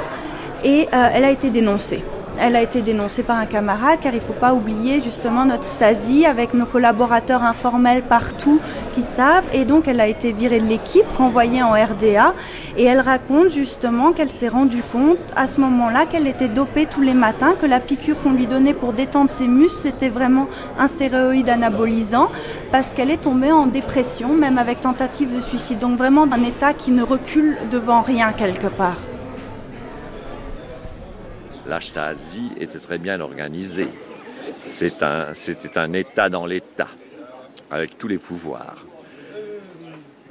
et euh, elle a été dénoncée. Elle a été dénoncée par un camarade car il ne faut pas oublier justement notre Stasi avec nos collaborateurs informels partout qui savent et donc elle a été virée de l'équipe, renvoyée en RDA et elle raconte justement qu'elle s'est rendue compte à ce moment-là qu'elle était dopée tous les matins, que la piqûre qu'on lui donnait pour détendre ses muscles c'était vraiment un stéroïde anabolisant parce qu'elle est tombée en dépression même avec tentative de suicide. Donc vraiment d'un état qui ne recule devant rien quelque part la Stasi était très bien organisée. C'était un, État dans l'État, avec tous les pouvoirs.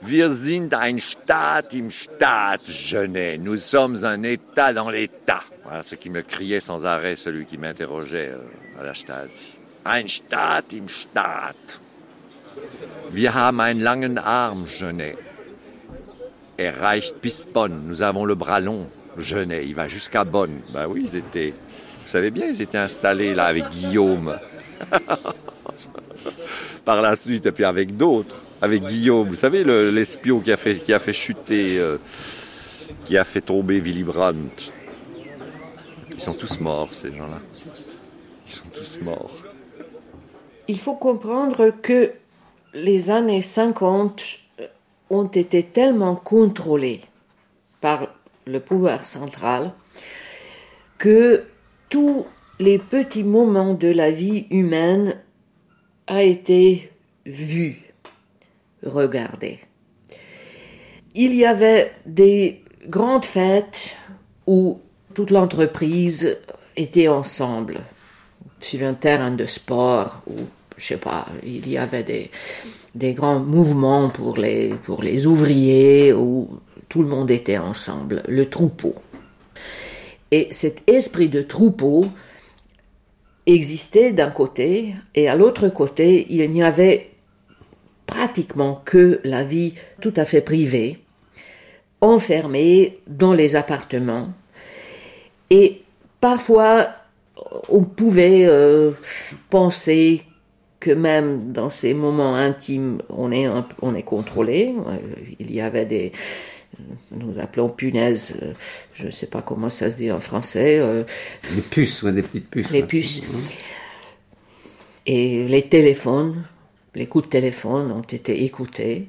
Wir sind ein Staat im Staat, Genet. Nous sommes un État dans l'État. Voilà ce qui me criait sans arrêt celui qui m'interrogeait euh, à la Stasi. Ein Staat im Staat. Wir haben einen langen Arm, Genet. Er reicht bis Bonn. Nous avons le bras long. Genet, il va jusqu'à Bonn. Ben oui, ils étaient, vous savez bien, ils étaient installés là avec Guillaume. Par la suite, et puis avec d'autres, avec Guillaume. Vous savez, l'espion qui a fait, chuter, euh, qui a fait tomber Willy Brandt. Ils sont tous morts, ces gens-là. Ils sont tous morts. Il faut comprendre que les années 50 ont été tellement contrôlées par le pouvoir central, que tous les petits moments de la vie humaine a été vu, regardé. Il y avait des grandes fêtes où toute l'entreprise était ensemble sur un terrain de sport ou je sais pas, il y avait des, des grands mouvements pour les, pour les ouvriers ou tout le monde était ensemble, le troupeau. Et cet esprit de troupeau existait d'un côté, et à l'autre côté, il n'y avait pratiquement que la vie tout à fait privée, enfermée dans les appartements. Et parfois, on pouvait euh, penser que même dans ces moments intimes, on est, on est contrôlé. Euh, il y avait des, nous appelons punaises, euh, je ne sais pas comment ça se dit en français. Euh, les puces, ou des petites puces. Les puces. Et les téléphones, les coups de téléphone ont été écoutés.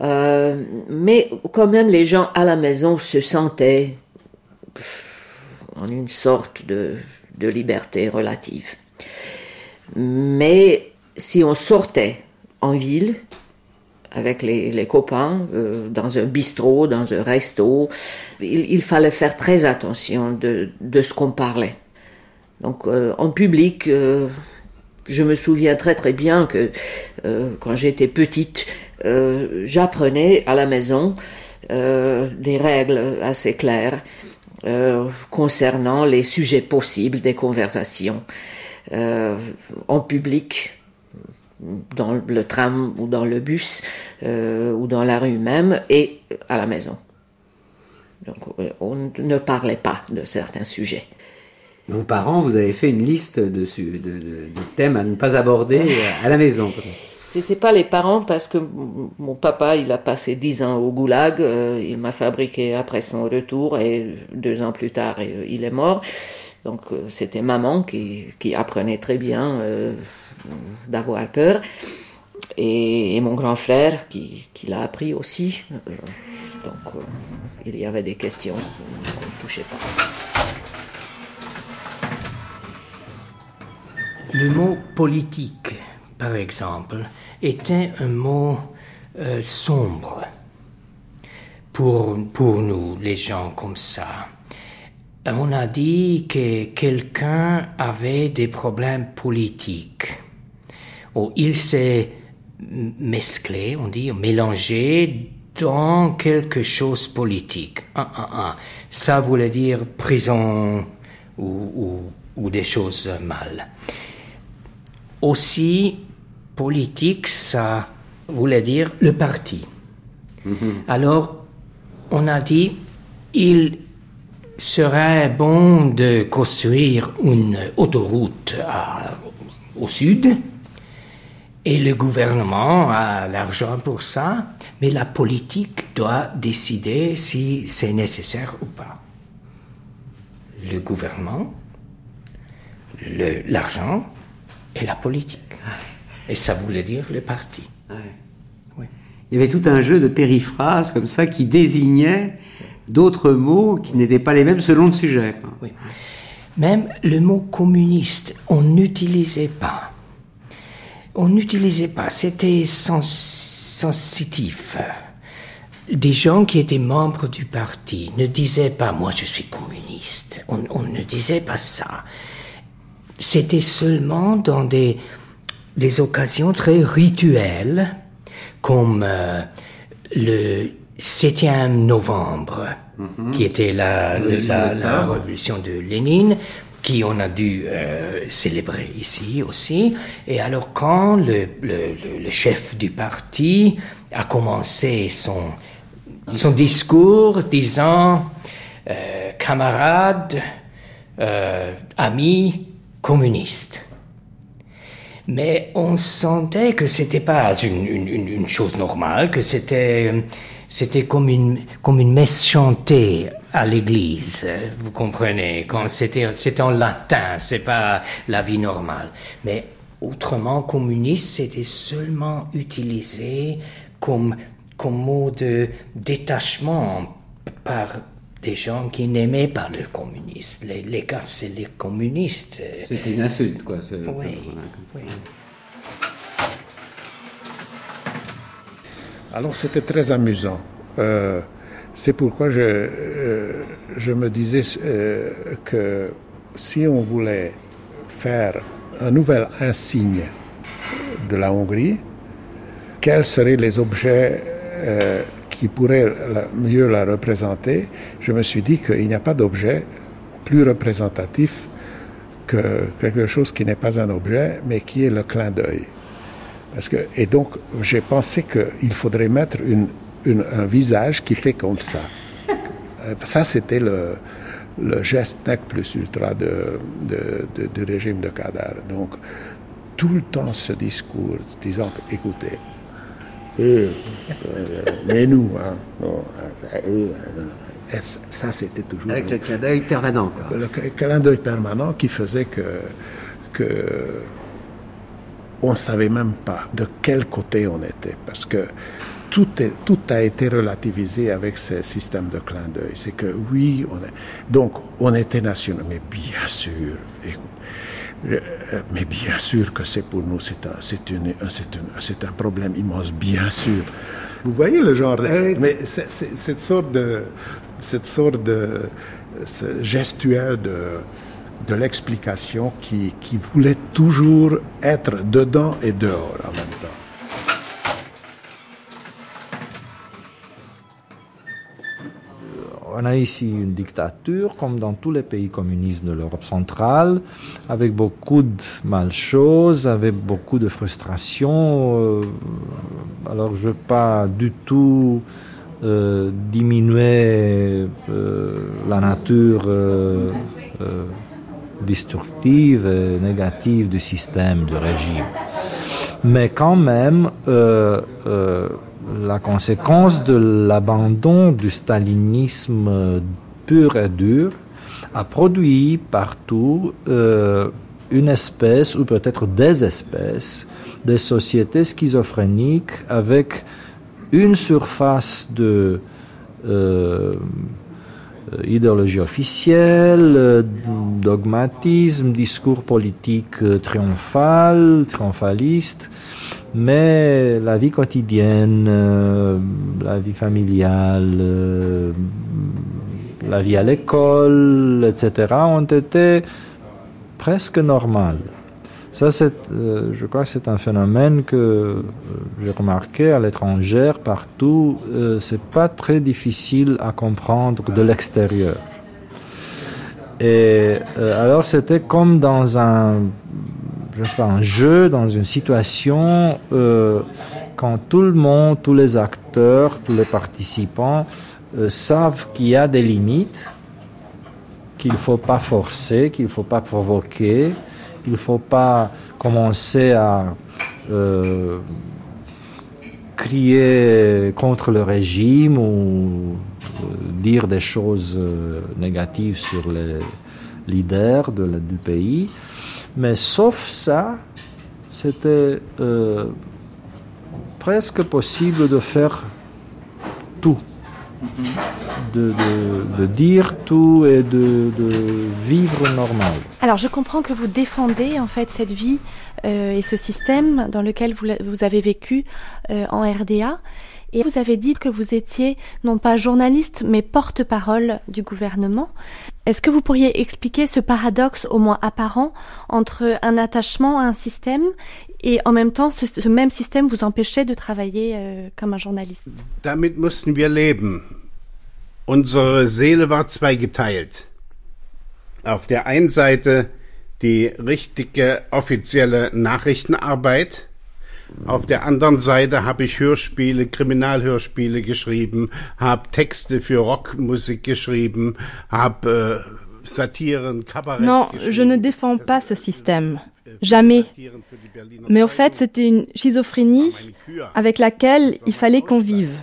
Euh, mais quand même, les gens à la maison se sentaient en une sorte de, de liberté relative. Mais si on sortait en ville, avec les, copains euh, dans un bistrot, dans un resto. Il, fallait faire très attention de, ce qu'on parlait. Donc euh, en public, euh, je me souviens très très bien que quand j'étais petite, j'apprenais à la maison des règles assez claires concernant les sujets possibles des conversations en public dans le tram ou dans le bus euh, ou dans la rue même et à la maison. Donc euh, on ne parlait pas de certains sujets. Vos parents, vous avez fait une liste de, de, thèmes à ne pas aborder à la maison. C'était pas les parents parce que mon papa, il a passé dix ans au goulag, euh, il m'a fabriqué après son retour et deux ans plus tard, il est mort. Donc c'était maman qui, qui, apprenait très bien d'avoir peur. Et, mon grand frère qui, l'a appris aussi. Euh, donc euh, il y avait des questions qu'on ne touchait pas. Le mot politique, par exemple, était un mot euh, sombre pour, pour nous, les gens comme ça. On a dit que quelqu'un avait des problèmes politiques il s'est mesclé, on dit, mélangé dans quelque chose politique. Ah, ah, ah. Ça voulait dire prison ou, ou, des choses mal. Aussi, politique, ça voulait dire le parti. Mhm. Alors, on a dit, il serait bon de construire une autoroute au sud, et le gouvernement a l'argent pour ça, mais la politique doit décider si c'est nécessaire ou pas. Le gouvernement, l'argent et la politique. Et ça voulait dire le parti. Il y avait tout un jeu de périphrases comme ça qui désignait d'autres mots qui n'étaient pas les mêmes selon le sujet. Même le mot communiste, on n'utilisait pas. On n'utilisait pas, c'était sensitif. Des gens qui étaient membres du parti ne disaient pas moi je suis communiste. On, on ne disait pas ça. C'était seulement dans des, des occasions très rituelles, comme euh, le 7 novembre, mhm. qui était la, la, révolution de Lénine, qui on a dû euh, célébrer ici aussi. Et alors quand le, chef du parti a commencé son, son discours disant euh, camarades, euh, amis communistes, mais on sentait que c'était pas une, une, une, chose normale, que c'était c'était comme une comme une messe chantée à l'église, vous comprenez, quand c'était c'est en latin, c'est pas la vie normale. Mais autrement, communiste, c'était seulement utilisé comme comme mot de détachement par des gens qui n'aimaient pas le communiste. Les, les gars, c'est les communistes. C'était une insulte, quoi. Oui, oui. Alors c'était très amusant. Euh, c'est pourquoi je, euh, me disais euh, que si on voulait faire un nouvel insigne de la Hongrie, quels seraient les objets qui pourrait mieux la représenter, je me suis dit qu'il n'y a pas d'objet plus représentatif que quelque chose qui n'est pas un objet, mais qui est le clin d'œil. Et donc, j'ai pensé qu'il faudrait mettre une, un visage qui fait comme ça. Euh, ça, c'était le, le geste nec plus ultra de, de, du régime de Kadar. Donc, tout le temps ce discours disant, écoutez, euh, mais nous, hein, hein, hein, ça c'était toujours. Avec le clin d'œil permanent. Le clin d'œil permanent qui faisait que, que on ne savait même pas de quel côté on était, parce que tout, est, tout a été relativisé avec ce système de clin d'œil. C'est que oui, on est, donc on était national, mais bien sûr, écoute, euh, mais bien sûr que c'est pour nous, c'est un, c'est une, c'est un problème immense, bien sûr. Vous voyez le genre, mais cette sorte de, cette sorte de gestuelle de, de l'explication qui, qui voulait toujours être dedans et dehors en même temps. On a ici une dictature, comme dans tous les pays communistes de l'Europe centrale, avec beaucoup de mal-choses, avec beaucoup de frustration. Euh, alors je ne veux pas du tout euh, diminuer euh, la nature destructive et négative du système, du régime. Mais quand même, la conséquence de l'abandon du stalinisme pur et dur a produit partout euh, une espèce, ou peut-être des espèces, de sociétés schizophréniques avec une surface de euh, idéologie officielle, dogmatisme, discours politique triomphal, triomphaliste, mais la vie quotidienne, euh, la vie familiale, euh, la vie à l'école, etc., ont été presque normales. Ça, euh, je crois que c'est un phénomène que j'ai remarqué à l'étranger, partout. c'est pas très difficile à comprendre de l'extérieur. Et alors, c'était comme dans un je sais pas, un jeu, dans une situation euh, quand tout le monde, tous les acteurs, tous les participants euh, savent qu'il y a des limites, qu'il ne faut pas forcer, qu'il ne faut pas provoquer, qu'il ne faut pas commencer à euh, crier contre le régime ou dire des choses négatives sur les leaders de, du pays. Mais sauf ça, c'était euh, presque possible de faire tout. De, dire tout et de, vivre normal. Alors je comprends que vous défendez en fait cette vie euh, et ce système dans lequel vous, vous avez vécu euh, en RDA. Et vous avez dit que vous étiez non pas journaliste, mais porte-parole du gouvernement. Est-ce que vous pourriez expliquer ce paradoxe au moins apparent entre un attachement à un système et en même temps ce, même système vous empêchait de travailler euh, comme un journaliste? Damit mussten wir leben. Unsere Seele war zweigeteilt. Auf der einen Seite die richtige offizielle Nachrichtenarbeit, Auf der anderen Seite habe ich Hörspiele, Kriminalhörspiele geschrieben, habe Texte für Rockmusik geschrieben, habe äh, Satiren, Kabarett. Non, je ne défends pas ce système. Jamais. Mais au fait, c'était une schizophrénie avec laquelle il fallait qu'on vive.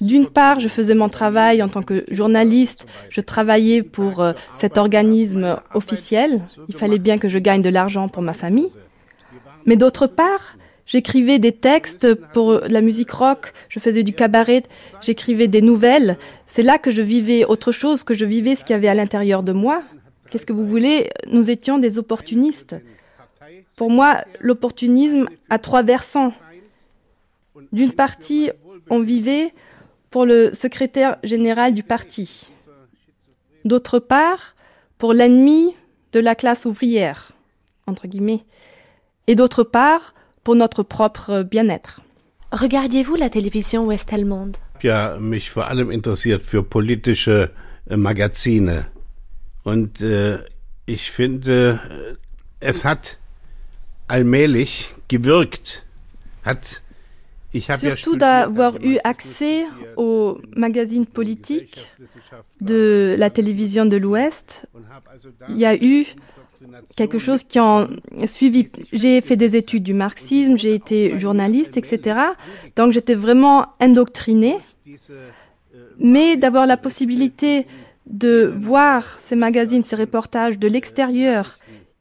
D'une part, je faisais mon travail en tant que journaliste, je travaillais pour euh, cet organisme officiel, il fallait bien que je gagne de l'argent pour ma famille. Mais d'autre part, j'écrivais des textes pour la musique rock, je faisais du cabaret, j'écrivais des nouvelles. C'est là que je vivais autre chose, que je vivais ce qu'il y avait à l'intérieur de moi. Qu'est-ce que vous voulez? Nous étions des opportunistes. Pour moi, l'opportunisme a trois versants. D'une partie, on vivait pour le secrétaire général du parti. D'autre part, pour l'ennemi de la classe ouvrière, entre guillemets et d'autre part pour notre propre bien-être. Regardiez-vous la télévision ouest-allemande? Ja, mich vor allem interessiert für politische äh, Magazine. Und äh, ich finde, äh, es hat allmählich gewirkt, hat Surtout d'avoir eu accès aux magazines politiques de la télévision de l'Ouest, il y a eu quelque chose qui en suivi. J'ai fait des études du marxisme, j'ai été journaliste, etc. Donc j'étais vraiment indoctrinée. Mais d'avoir la possibilité de voir ces magazines, ces reportages de l'extérieur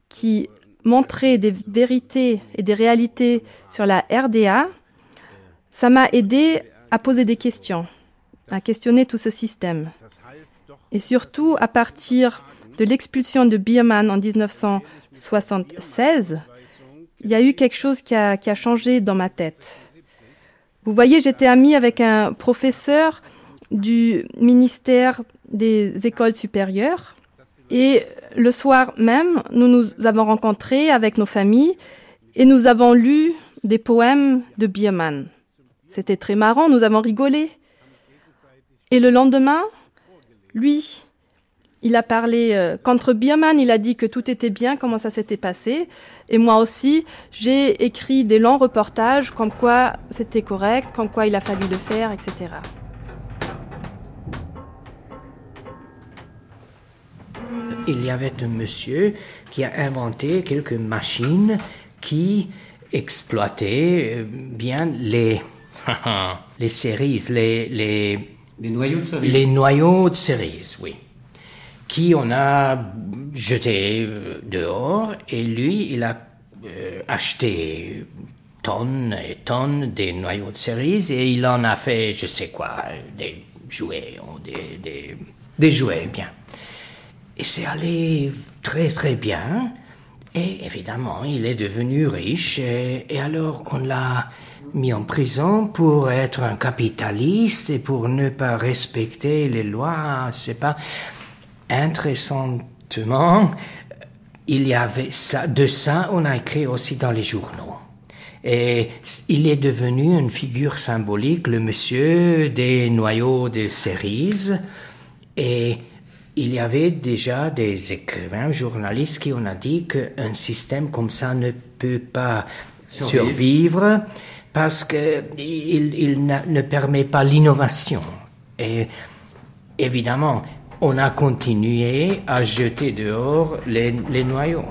qui montraient des vérités et des réalités sur la RDA, ça m'a aidé à poser des questions, à questionner tout ce système. Et surtout à partir de l'expulsion de Biermann en 1976, il y a eu quelque chose qui a, changé dans ma tête. Vous voyez, j'étais amie avec un professeur du ministère des écoles supérieures. Et le soir même, nous nous avons rencontrés avec nos familles et nous avons lu des poèmes de Biermann. C'était très marrant, nous avons rigolé. Et le lendemain, lui, il a parlé euh, contre Biermann, il a dit que tout était bien, comment ça s'était passé. Et moi aussi, j'ai écrit des longs reportages comme quoi c'était correct, comme quoi il a fallu le faire, etc. Il y avait un monsieur qui a inventé quelques machines qui exploitaient euh, bien les, les cerises, les, les, les noyaux de cerises. Les noyaux de cerises, oui qui on a jeté euh, dehors et lui, il a euh, acheté tonnes et tonnes des noyaux de cerises et il en a fait, je sais quoi, des jouets, des, des, des jouets, bien. Et c'est allé très très bien. Et évidemment, il est devenu riche et, et alors on l'a mis en prison pour être un capitaliste et pour ne pas respecter les lois, c'est pas Interessantement, il y avait ça, de ça, on a écrit aussi dans les journaux. Et il est devenu une figure symbolique, le monsieur des noyaux de cerises. Et il y avait déjà des écrivains, journalistes qui ont dit qu'un système comme ça ne peut pas survivre, parce qu'il il ne permet pas l'innovation. Et évidemment, on a continué à jeter dehors les, les noyaux.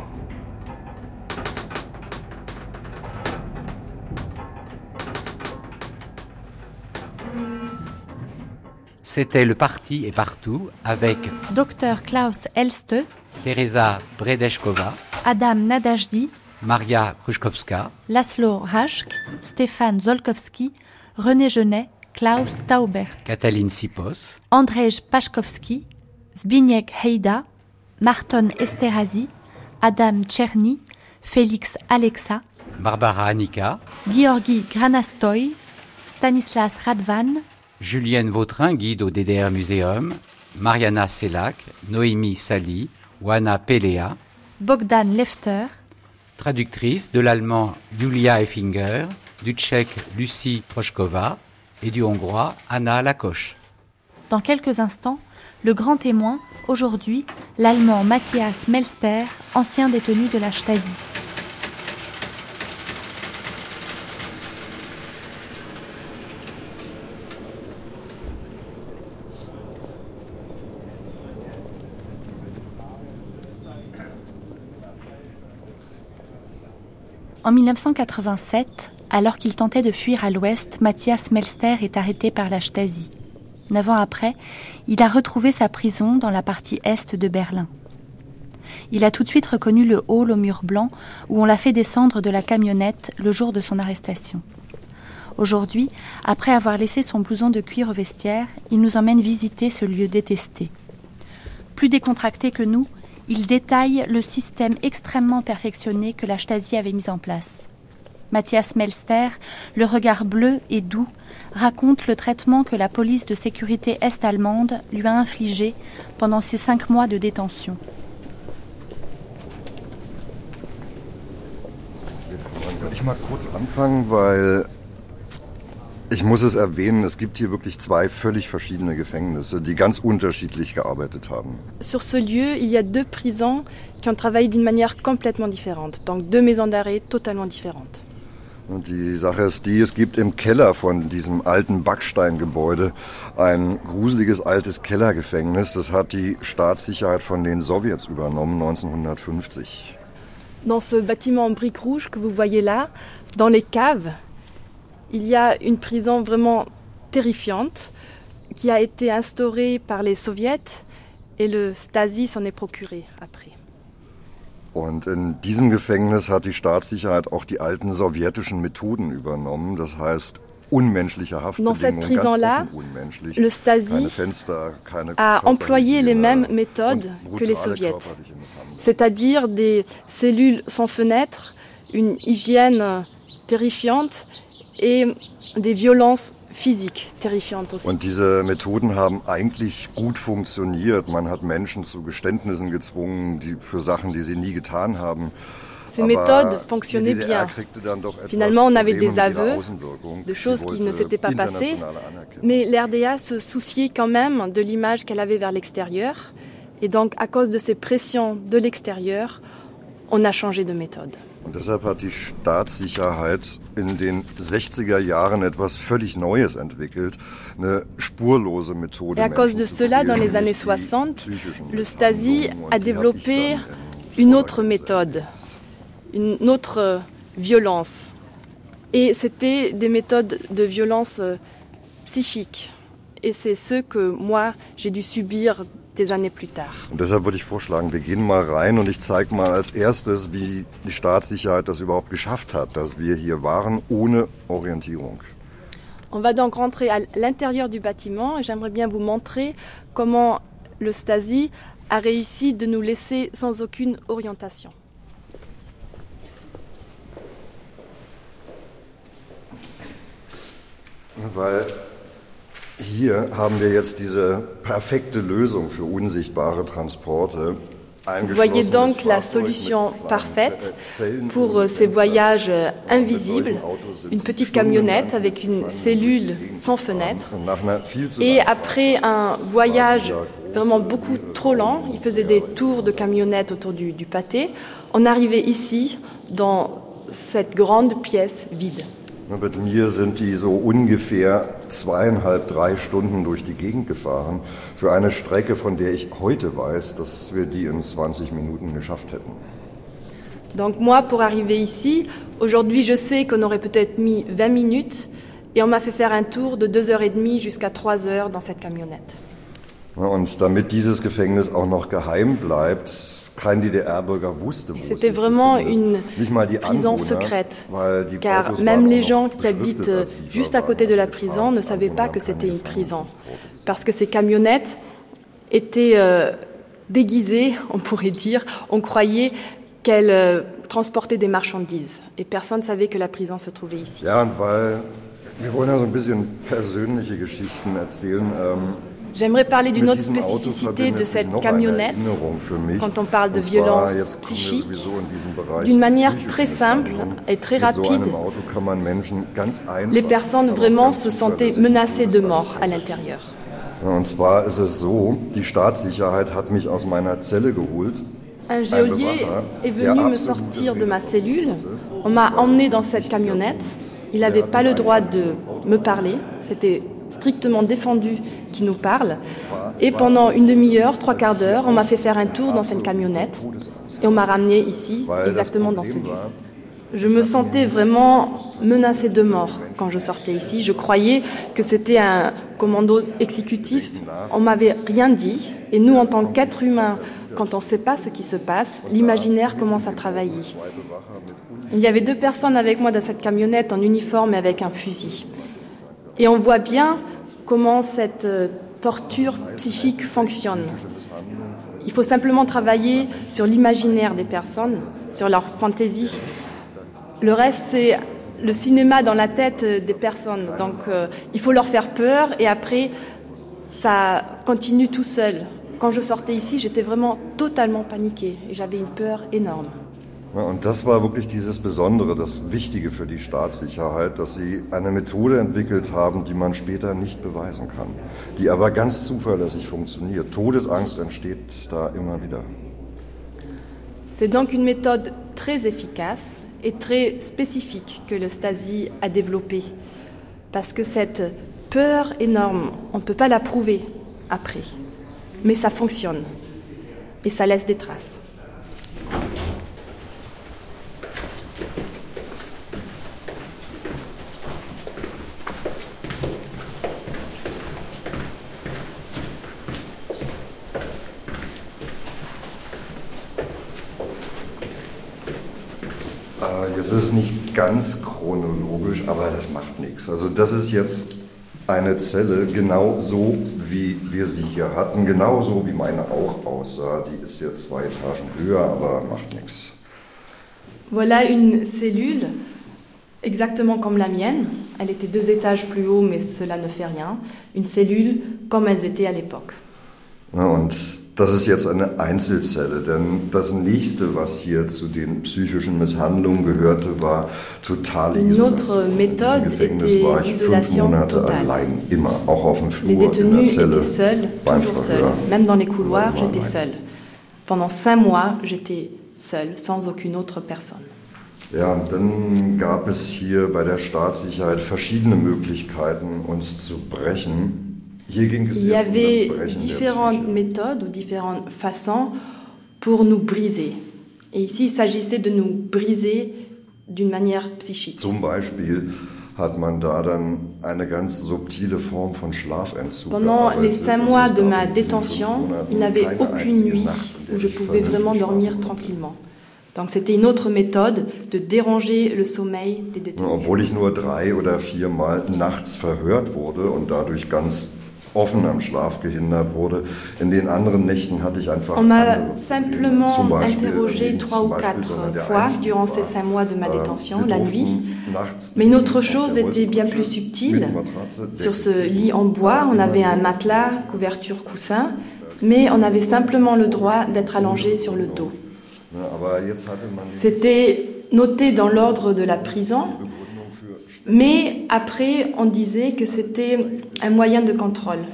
C'était Le Parti et Partout avec Dr Klaus Elste, Teresa Bredeshkova, Adam Nadajdi, Maria Kruszkowska, Laszlo Rashk, Stéphane Zolkowski, René Genet, Klaus Tauber, Katalin Sipos, Andrzej Paszkowski, Zbigniew Heida, Marton Esterhazy, Adam Tcherny, Félix Alexa, Barbara Anika, Georgi Granastoy, Stanislas Radvan, Julienne Vautrin, guide au DDR Museum, Mariana Selak, Noémie Sali, Wana Pelea, Bogdan Lefter, traductrice de l'allemand Julia Effinger, du tchèque Lucie Prochkova et du hongrois Anna Lakoche. Dans quelques instants, le grand témoin, aujourd'hui, l'allemand Matthias Melster, ancien détenu de la Stasi. En 1987, alors qu'il tentait de fuir à l'ouest, Matthias Melster est arrêté par la Stasi. Neuf ans après, il a retrouvé sa prison dans la partie est de Berlin. Il a tout de suite reconnu le hall au mur blanc où on l'a fait descendre de la camionnette le jour de son arrestation. Aujourd'hui, après avoir laissé son blouson de cuir au vestiaire, il nous emmène visiter ce lieu détesté. Plus décontracté que nous, il détaille le système extrêmement perfectionné que la Stasi avait mis en place. Matthias Melster, le regard bleu et doux, raconte le traitement que la police de sécurité est-allemande lui a infligé pendant ses cinq mois de détention. Ich muss es erwähnen, es gibt hier wirklich zwei völlig verschiedene Gefängnisse, die ganz unterschiedlich gearbeitet haben. Sur ce lieu, il y a deux prisons qui ont travaillé d'une manière complètement différente, donc deux maisons d'arrêt totalement différentes. Und die Sache ist die, es gibt im Keller von diesem alten Backsteingebäude ein gruseliges altes Kellergefängnis. Das hat die Staatssicherheit von den Sowjets übernommen 1950. Dans ce bâtiment en briques rouges que vous voyez là, dans les caves, il y a une prison vraiment terrifiante qui a été instaurée par les soviets et le Stasi s'en est procuré après. Und in diesem Gefängnis hat die Staatssicherheit auch die alten sowjetischen Methoden übernommen, das heißt unmenschliche Haftbedingungen, le Stasi Fenster, a employé les mêmes méthodes que les soviets, c'est-à-dire des cellules sans fenêtres, une hygiène terrifiante et des violences physiques terrifiantes aussi. Und diese Methoden haben eigentlich gut funktioniert. Man hat Menschen zu Geständnissen gezwungen, die für Sachen, die sie nie getan haben. Ces méthodes fonctionnaient bien. Finalement, on avait des aveux de choses qui ne s'étaient pas passées, mais l'RDA se souciait quand même de l'image qu'elle avait vers l'extérieur. Et donc, à cause de ces pressions de l'extérieur, on a changé de méthode. Und deshalb hat die Staatssicherheit in den 60er Jahren etwas völlig Neues entwickelt, eine spurlose Methode. Et à cause de cela, dans les années 60, le Stasi a développé une autre méthode, une autre violence. Et c'était des méthodes de violence euh, psychique. Et c'est ce que moi, j'ai dû subir des années plus tard. Und deshalb würde ich vorschlagen, wir gehen mal rein und ich zeige mal als erstes, wie die Staatssicherheit das überhaupt geschafft hat, dass wir hier waren ohne Orientierung. On va donc rentrer à l'intérieur du bâtiment et j'aimerais bien vous montrer comment le Stasi a réussi de nous laisser sans aucune orientation. Weil Hier haben wir jetzt diese perfekte Lösung für unsichtbare Transporte. Voyez donc la solution parfaite pour ces voyages invisibles, une petite camionnette avec une cellule sans fenêtre. Et après un voyage vraiment beaucoup trop lent, il faisait des tours de camionnette autour du, du pâté, on arrivait ici dans cette grande pièce vide. Mit mir sind die so ungefähr zweieinhalb, drei Stunden durch die Gegend gefahren für eine Strecke, von der ich heute weiß, dass wir die in 20 Minuten geschafft hätten. Donc moi, pour arriver ici, aujourd'hui je sais qu'on aurait peut-être mis 20 minutes et on m'a fait faire un tour de 2h30 jusqu'à 3 heures dans cette camionnette. Und damit dieses Gefängnis auch noch geheim bleibt, c'était vraiment une prison secrète, car même les gens qui habitent juste à côté de la prison ne savaient pas que c'était une prison, parce que ces camionnettes étaient euh, déguisées, on pourrait dire, on croyait qu'elles euh, transportaient des marchandises, et personne ne savait que la prison se trouvait ici. J'aimerais parler d'une autre spécificité de cette camionnette quand on parle de violence psychique. D'une manière très simple et très rapide, les personnes vraiment se sentaient menacées de mort à l'intérieur. Und zwar ist es so, die Staatssicherheit hat mich aus meiner Zelle geholt. Un geôlier est venu me sortir de ma cellule. On m'a emmené dans cette camionnette. Il n'avait pas le droit de me parler. C'était strictement défendu qui nous parle. Et pendant une demi-heure, trois quarts d'heure, on m'a fait faire un tour dans cette camionnette et on m'a ramené ici, exactement dans ce lieu. Je me sentais vraiment menacée de mort quand je sortais ici. Je croyais que c'était un commando exécutif. On m'avait rien dit. Et nous, en tant qu'êtres humains, quand on ne sait pas ce qui se passe, l'imaginaire commence à travailler. Il y avait deux personnes avec moi dans cette camionnette en uniforme et avec un fusil. Et on voit bien comment cette euh, torture psychique fonctionne. Il faut simplement travailler sur l'imaginaire des personnes, sur leur fantaisie. Le reste, c'est le cinéma dans la tête des personnes. Donc, euh, il faut leur faire peur et après, ça continue tout seul. Quand je sortais ici, j'étais vraiment totalement paniquée et j'avais une peur énorme. Und das war wirklich dieses Besondere, das Wichtige für die Staatssicherheit, dass sie eine Methode entwickelt haben, die man später nicht beweisen kann, die aber ganz zuverlässig funktioniert. Todesangst entsteht da immer wieder. C'est donc une méthode très efficace et très spécifique que le Stasi a développée. Parce que cette peur énorme, on ne peut pas la prouver après. Mais ça fonctionne. Et ça laisse des traces. Jetzt ist es nicht ganz chronologisch, aber das macht nichts. Also das ist jetzt eine Zelle genau so, wie wir sie hier hatten, genau so, wie meine auch aussah. Die ist jetzt zwei Etagen höher, aber macht nichts. Voilà une cellule exactement comme la mienne. Elle était deux étages plus haut, mais cela ne fait rien. Une cellule comme elles étaient à l'époque. Und das ist jetzt eine Einzelzelle, denn das nächste, was hier zu den psychischen Misshandlungen gehörte, war totale Une autre méthode Gefängnis war ich fünf Monate totale. allein, immer, auch auf dem Les Flur, in der Zelle, seuls, beim Verhör. Même dans les couloirs, j'étais seule. Pendant cinq mois, j'étais seule, sans aucune autre personne. Ja, und dann gab es hier bei der Staatssicherheit verschiedene Möglichkeiten, uns zu brechen. Il y avait différentes méthodes ou différentes façons pour nous briser. Et ici, il s'agissait de nous briser d'une manière psychique. Zum Beispiel hat man da dann eine ganz subtile Form von Schlafentzug Pendant les cinq mois de ma détention, il n'y avait aucune nuit où je pouvais vraiment dormir tranquillement. Donc c'était une autre méthode de déranger le sommeil des détenus. Obwohl ich nur drei oder viermal nachts verhört wurde und dadurch ganz offen am Schlaf gehindert wurde. In den anderen Nächten hatte ich einfach On m'a simplement Beispiel, interrogé trois ou quatre fois durant ces cinq mois de ma äh, détention, la nuit. Mais une autre chose était bien plus subtile. Sur ce lit en bois, on avait un matelas, couverture, coussin. mais on avait simplement le droit d'être allongé sur le dos. C'était noté dans l'ordre de la prison, mais après on disait que c'était un moyen de contrôle,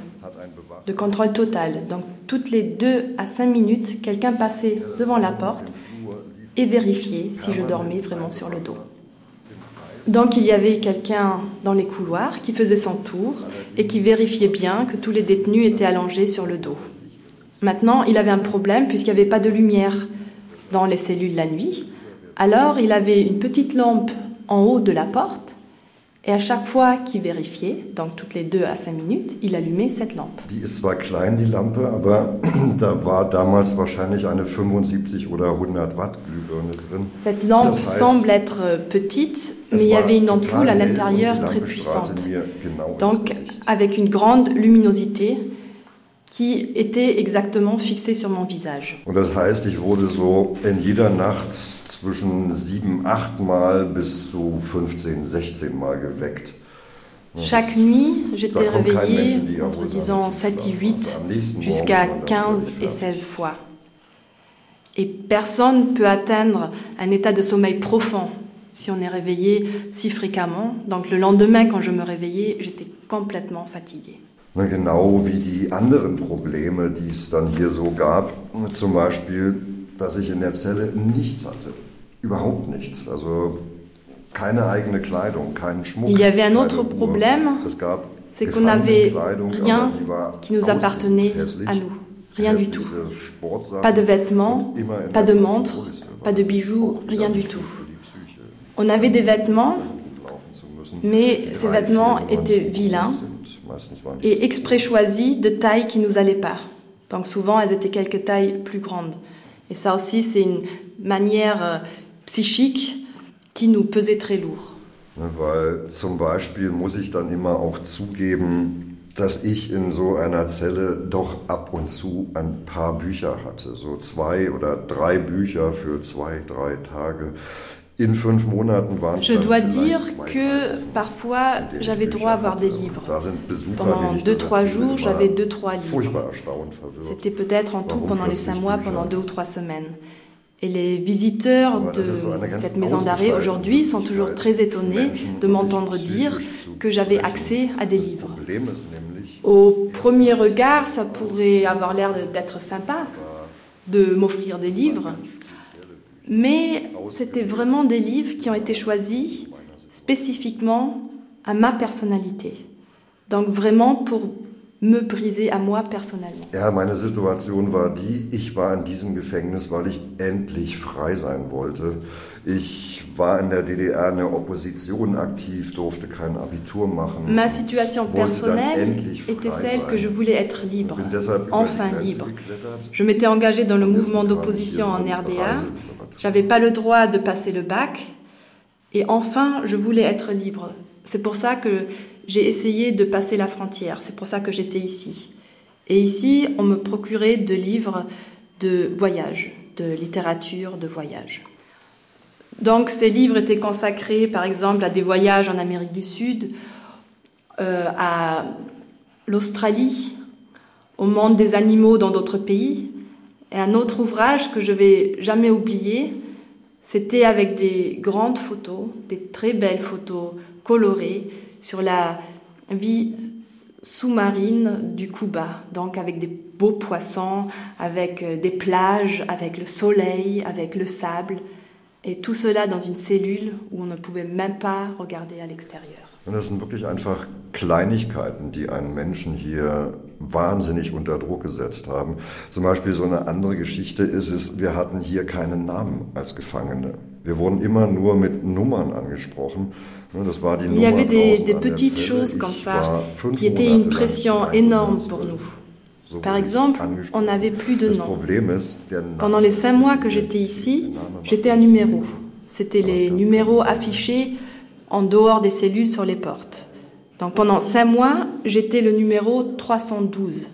de contrôle total. Donc toutes les deux à cinq minutes, quelqu'un passait devant la porte et vérifiait si je dormais vraiment sur le dos. Donc il y avait quelqu'un dans les couloirs qui faisait son tour et qui vérifiait bien que tous les détenus étaient allongés sur le dos. Maintenant, il avait un problème puisqu'il n'y avait pas de lumière dans les cellules la nuit. Alors il avait une petite lampe en haut de la porte et à chaque fois qu'il vérifiait, donc toutes les deux à cinq minutes, il allumait cette lampe. Die ist zwar klein, die Lampe, aber da war damals wahrscheinlich eine 75 oder 100 Watt Glühbirne drin. Cette lampe das heißt, semble être euh, petite, mais il y avait une ampoule à l'intérieur très puissante. Donc avec une grande luminosité qui était exactement fixée sur mon visage. Und das heißt, ich wurde so in jeder Nacht zwischen sieben, acht Mal bis zu 15, 16 Mal geweckt. Chaque nuit, j'étais réveillée entre disons 7 et 8 jusqu'à 15 et 16 fois. Et personne ne peut atteindre un état de sommeil profond si on est réveillé si fréquemment. Donc le lendemain, quand je me réveillais, j'étais complètement fatiguée. Genau wie die anderen Probleme, die es dann hier so gab. Zum Beispiel, dass ich in der Zelle nichts hatte. Il y avait un autre problème, c'est qu'on n'avait rien qui nous appartenait à nous. Rien du tout. Pas de vêtements, pas de montres, pas de bijoux, rien du tout. On avait des vêtements, mais ces vêtements étaient vilains et exprès choisis de tailles qui nous allaient pas. Donc souvent, elles étaient quelques tailles plus grandes. Et ça aussi, c'est une manière euh, psychique qui nous pesait très lourd. Weil zum Beispiel muss ich dann immer auch zugeben, dass ich in so einer Zelle doch ab und zu ein paar Bücher hatte. So zwei oder drei Bücher für zwei, drei Tage. In fünf Monaten waren Je dois dire que parfois j'avais droit à voir des livres. Pendant deux, trois jours, j'avais deux, trois livres. C'était peut-être en tout pendant les cinq mois, pendant deux ou trois semaines. Et les visiteurs de cette maison d'arrêt aujourd'hui sont toujours très étonnés de m'entendre dire que j'avais accès à des livres. Au premier regard, ça pourrait avoir l'air d'être sympa de m'offrir des livres, mais c'était vraiment des livres qui ont été choisis spécifiquement à ma personnalité. Donc vraiment pour me briser à moi personnellement. Ja, meine Situation war die, ich war in diesem Gefängnis, weil ich endlich frei sein wollte. Ich war in der DDR in der Opposition aktiv, durfte kein Abitur machen. Ma situation personnelle était celle que je voulais être libre, enfin libre. Je m'étais engagé dans le mouvement d'opposition en RDA. J'avais pas le droit de passer le bac. Et enfin, je voulais être libre. C'est pour ça que j'ai essayé de passer la frontière. C'est pour ça que j'étais ici. Et ici, on me procurait de livres de voyage, de littérature de voyage. Donc ces livres étaient consacrés par exemple à des voyages en Amérique du Sud, euh, à l'Australie, au monde des animaux dans d'autres pays. Et un autre ouvrage que je vais jamais oublier, c'était avec des grandes photos, des très belles photos colorées sur la vie sous-marine du Cuba, donc avec des beaux poissons, avec euh, des plages, avec le soleil, avec le sable, et tout cela dans une cellule où on ne pouvait même pas regarder à l'extérieur. Das sind wirklich einfach Kleinigkeiten, die einen Menschen hier wahnsinnig unter Druck gesetzt haben. Zum Beispiel so eine andere Geschichte ist es, wir hatten hier keinen Namen als Gefangene. Wir wurden immer nur mit Nummern angesprochen. Il y avait des, des petites choses comme ça qui étaient une pression énorme pour nous. Par exemple, on n'avait plus de nom. Pendant les cinq mois que j'étais ici, j'étais un numéro. C'était les numéros affichés en dehors des cellules sur les portes. Donc pendant cinq mois, j'étais le numéro 312.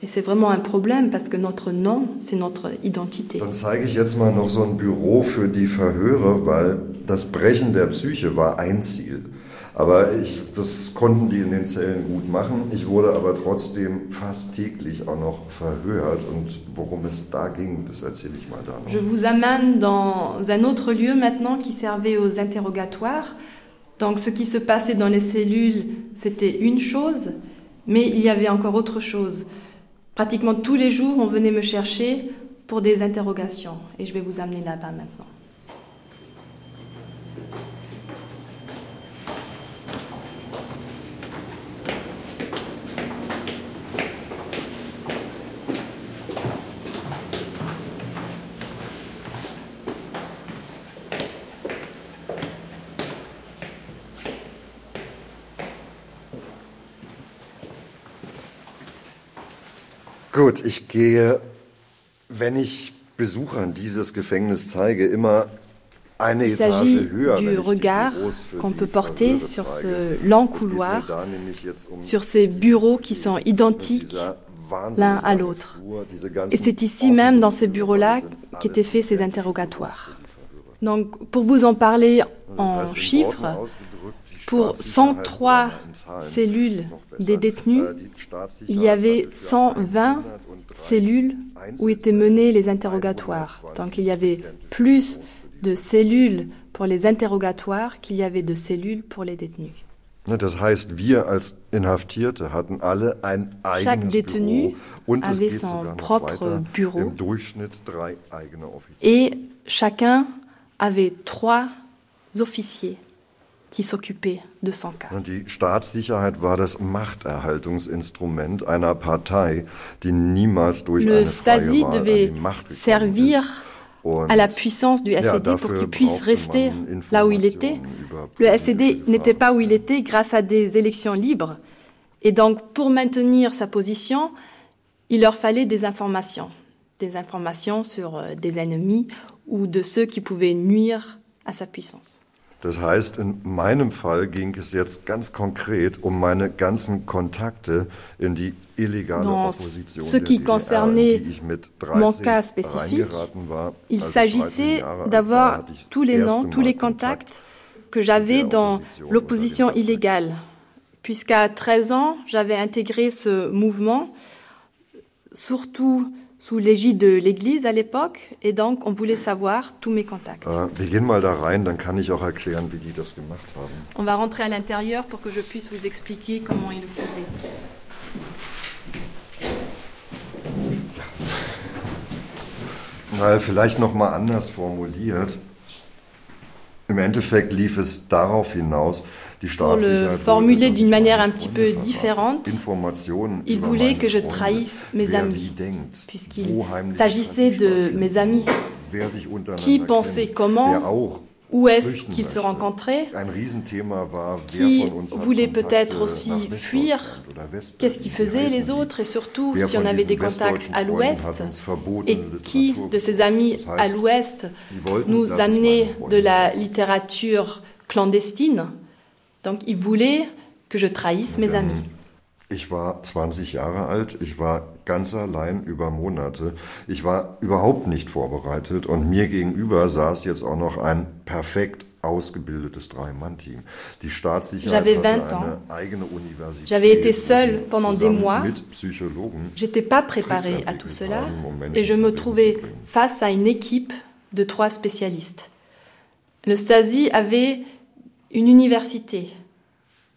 Et c'est vraiment un problème parce que notre nom, c'est notre identité. Dann zeige ich jetzt mal noch so ein Büro für die Verhörer, weil das Brechen der Psyche war ein Ziel. Aber ich, das konnten die in den Zellen gut machen. Ich wurde aber trotzdem fast täglich auch noch verhört. Und worum es da ging, das erzähle ich mal da noch. Je vous amène dans un autre lieu maintenant qui servait aux interrogatoires. Donc ce qui se passait dans les cellules, c'était une chose, mais il y avait encore autre chose. Pratiquement tous les jours, on venait me chercher pour des interrogations. Et je vais vous amener là-bas maintenant. Gut, ich gehe, wenn ich Besuchern dieses Gefängnis zeige, immer eine Il s'agit du regard qu'on peut porter sur ce lent couloir, um sur ces bureaux qui sont identiques l'un à l'autre. Et c'est ici même, dans ces bureaux-là, qu'étaient faits ces interrogatoires. Donc, pour vous en parler en chiffres, pour 103 cellules des détenus, il y avait 120 cellules où étaient menés les interrogatoires. Donc il y avait plus de cellules pour les interrogatoires qu'il y avait de cellules pour les détenus. Chaque détenu avait son propre bureau et chacun avait trois officiers qui s'occupait de son cas. Die Staatssicherheit war das Machterhaltungsinstrument einer Partei, die niemals durch Le eine Stasi freie devait an Macht servir à la puissance du SED pour qu'il puisse rester là où il était. Le SED n'était pas où il était grâce à des élections libres. Et donc, pour maintenir sa position, il leur fallait des informations. Des informations sur euh, des ennemis ou de ceux qui pouvaient nuire à sa puissance. Das heißt, in meinem Fall ging es jetzt ganz konkret um meine ganzen Kontakte in die illegale Dans Opposition ce qui DDR, concernait mon 13 cas spécifique, il Als ich 13 s'agissait d'avoir tous les noms, tous les contacts que j'avais dans l'opposition illégale. Puisqu'à 13 ans, j'avais intégré ce mouvement, surtout sous l'égide de l'Église à l'époque, et donc on voulait savoir tous mes contacts. Wir gehen mal da rein, dann kann ich auch erklären, wie die das gemacht haben. On va rentrer à l'intérieur pour que je puisse vous expliquer comment ils le faisaient. Na, vielleicht noch mal anders formuliert. Im Endeffekt lief es darauf hinaus, Pour le formuler d'une manière un petit peu différente, il voulait que je trahisse mes amis, puisqu'il s'agissait de mes amis, qui pensaient kennt, comment, où est-ce qu'ils se rencontraient, qui Kontakte peut-être aussi nach Westdeutschland fuir, qu'est-ce qu'ils faisaient les autres, et surtout si on avait des contacts à l'ouest, et qui de ses amis à l'ouest nous amenait de la littérature clandestine. Donc ils voulaient que je trahisse mes amis. Ich war 20 Jahre alt, ich war ganz allein über Monate. Ich war überhaupt nicht vorbereitet und mir gegenüber saß jetzt auch noch ein perfekt ausgebildetes Drei-Mann-Team. Die Staatssicherheit J'avais hatte 20 ans. eine eigene Universität. J'avais été seule pendant des mois. J'étais pas préparée à tout cela um et je me trouvais face à une équipe de trois spécialistes. Le Stasi avait une université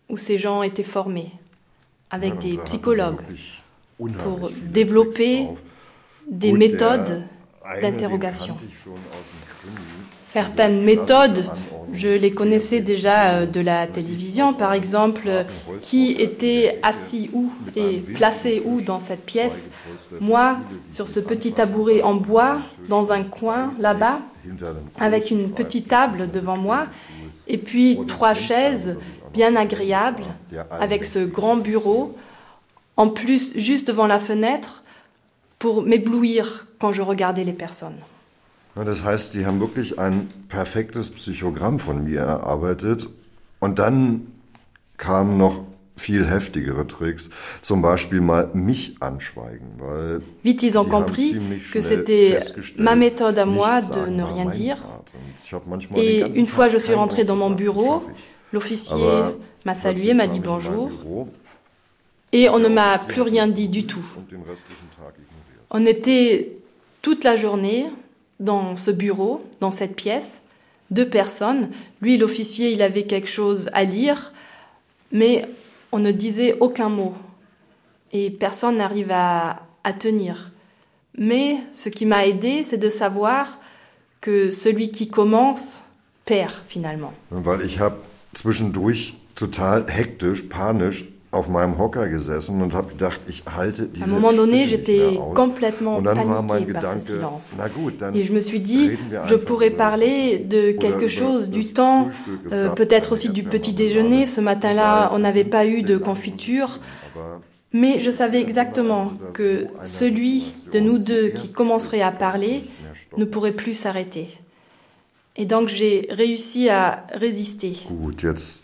où ces gens étaient formés avec des psychologues pour développer des méthodes d'interrogation. Certaines méthodes, je les connaissais déjà euh, de la télévision, par exemple, euh, qui était assis où et placé où dans cette pièce. Moi, sur ce petit tabouret en bois, dans un coin là-bas, avec une petite table devant moi, et puis trois chaises bien agréables, avec ce grand bureau, en plus juste devant la fenêtre, pour m'éblouir quand je regardais les personnes. Das heißt, die haben wirklich ein perfektes Psychogramm von mir erarbeitet. Und dann kamen noch viel heftigere Tricks, zum Beispiel mal mich anschweigen, weil Vite, ils ont compris que c'était ma méthode à moi de ne rien dire. Et une fois je suis rentré dans mon bureau, l'officier m'a salué, m'a dit bonjour, et on ne m'a plus rien dit du tout. On était toute la journée dans ce bureau, dans cette pièce, deux personnes. Lui, l'officier, il avait quelque chose à lire, mais on ne disait aucun mot. Et personne n'arrive à, tenir. Mais ce qui m'a aidé, c'est de savoir que celui qui commence perd finalement. Weil ich habe zwischendurch total hektisch, panisch auf meinem Hocker gesessen und habe gedacht, ich halte diese À un moment donné, j'étais complètement paniquée par ce silence. Et je me suis dit, je pourrais parler de quelque chose, du temps, euh, peut-être aussi du petit déjeuner. Ce matin-là, on n'avait pas eu de confiture. Mais je savais exactement que celui de nous deux qui commencerait à parler ne pourrait plus s'arrêter. Et donc j'ai réussi à résister. Gut, jetzt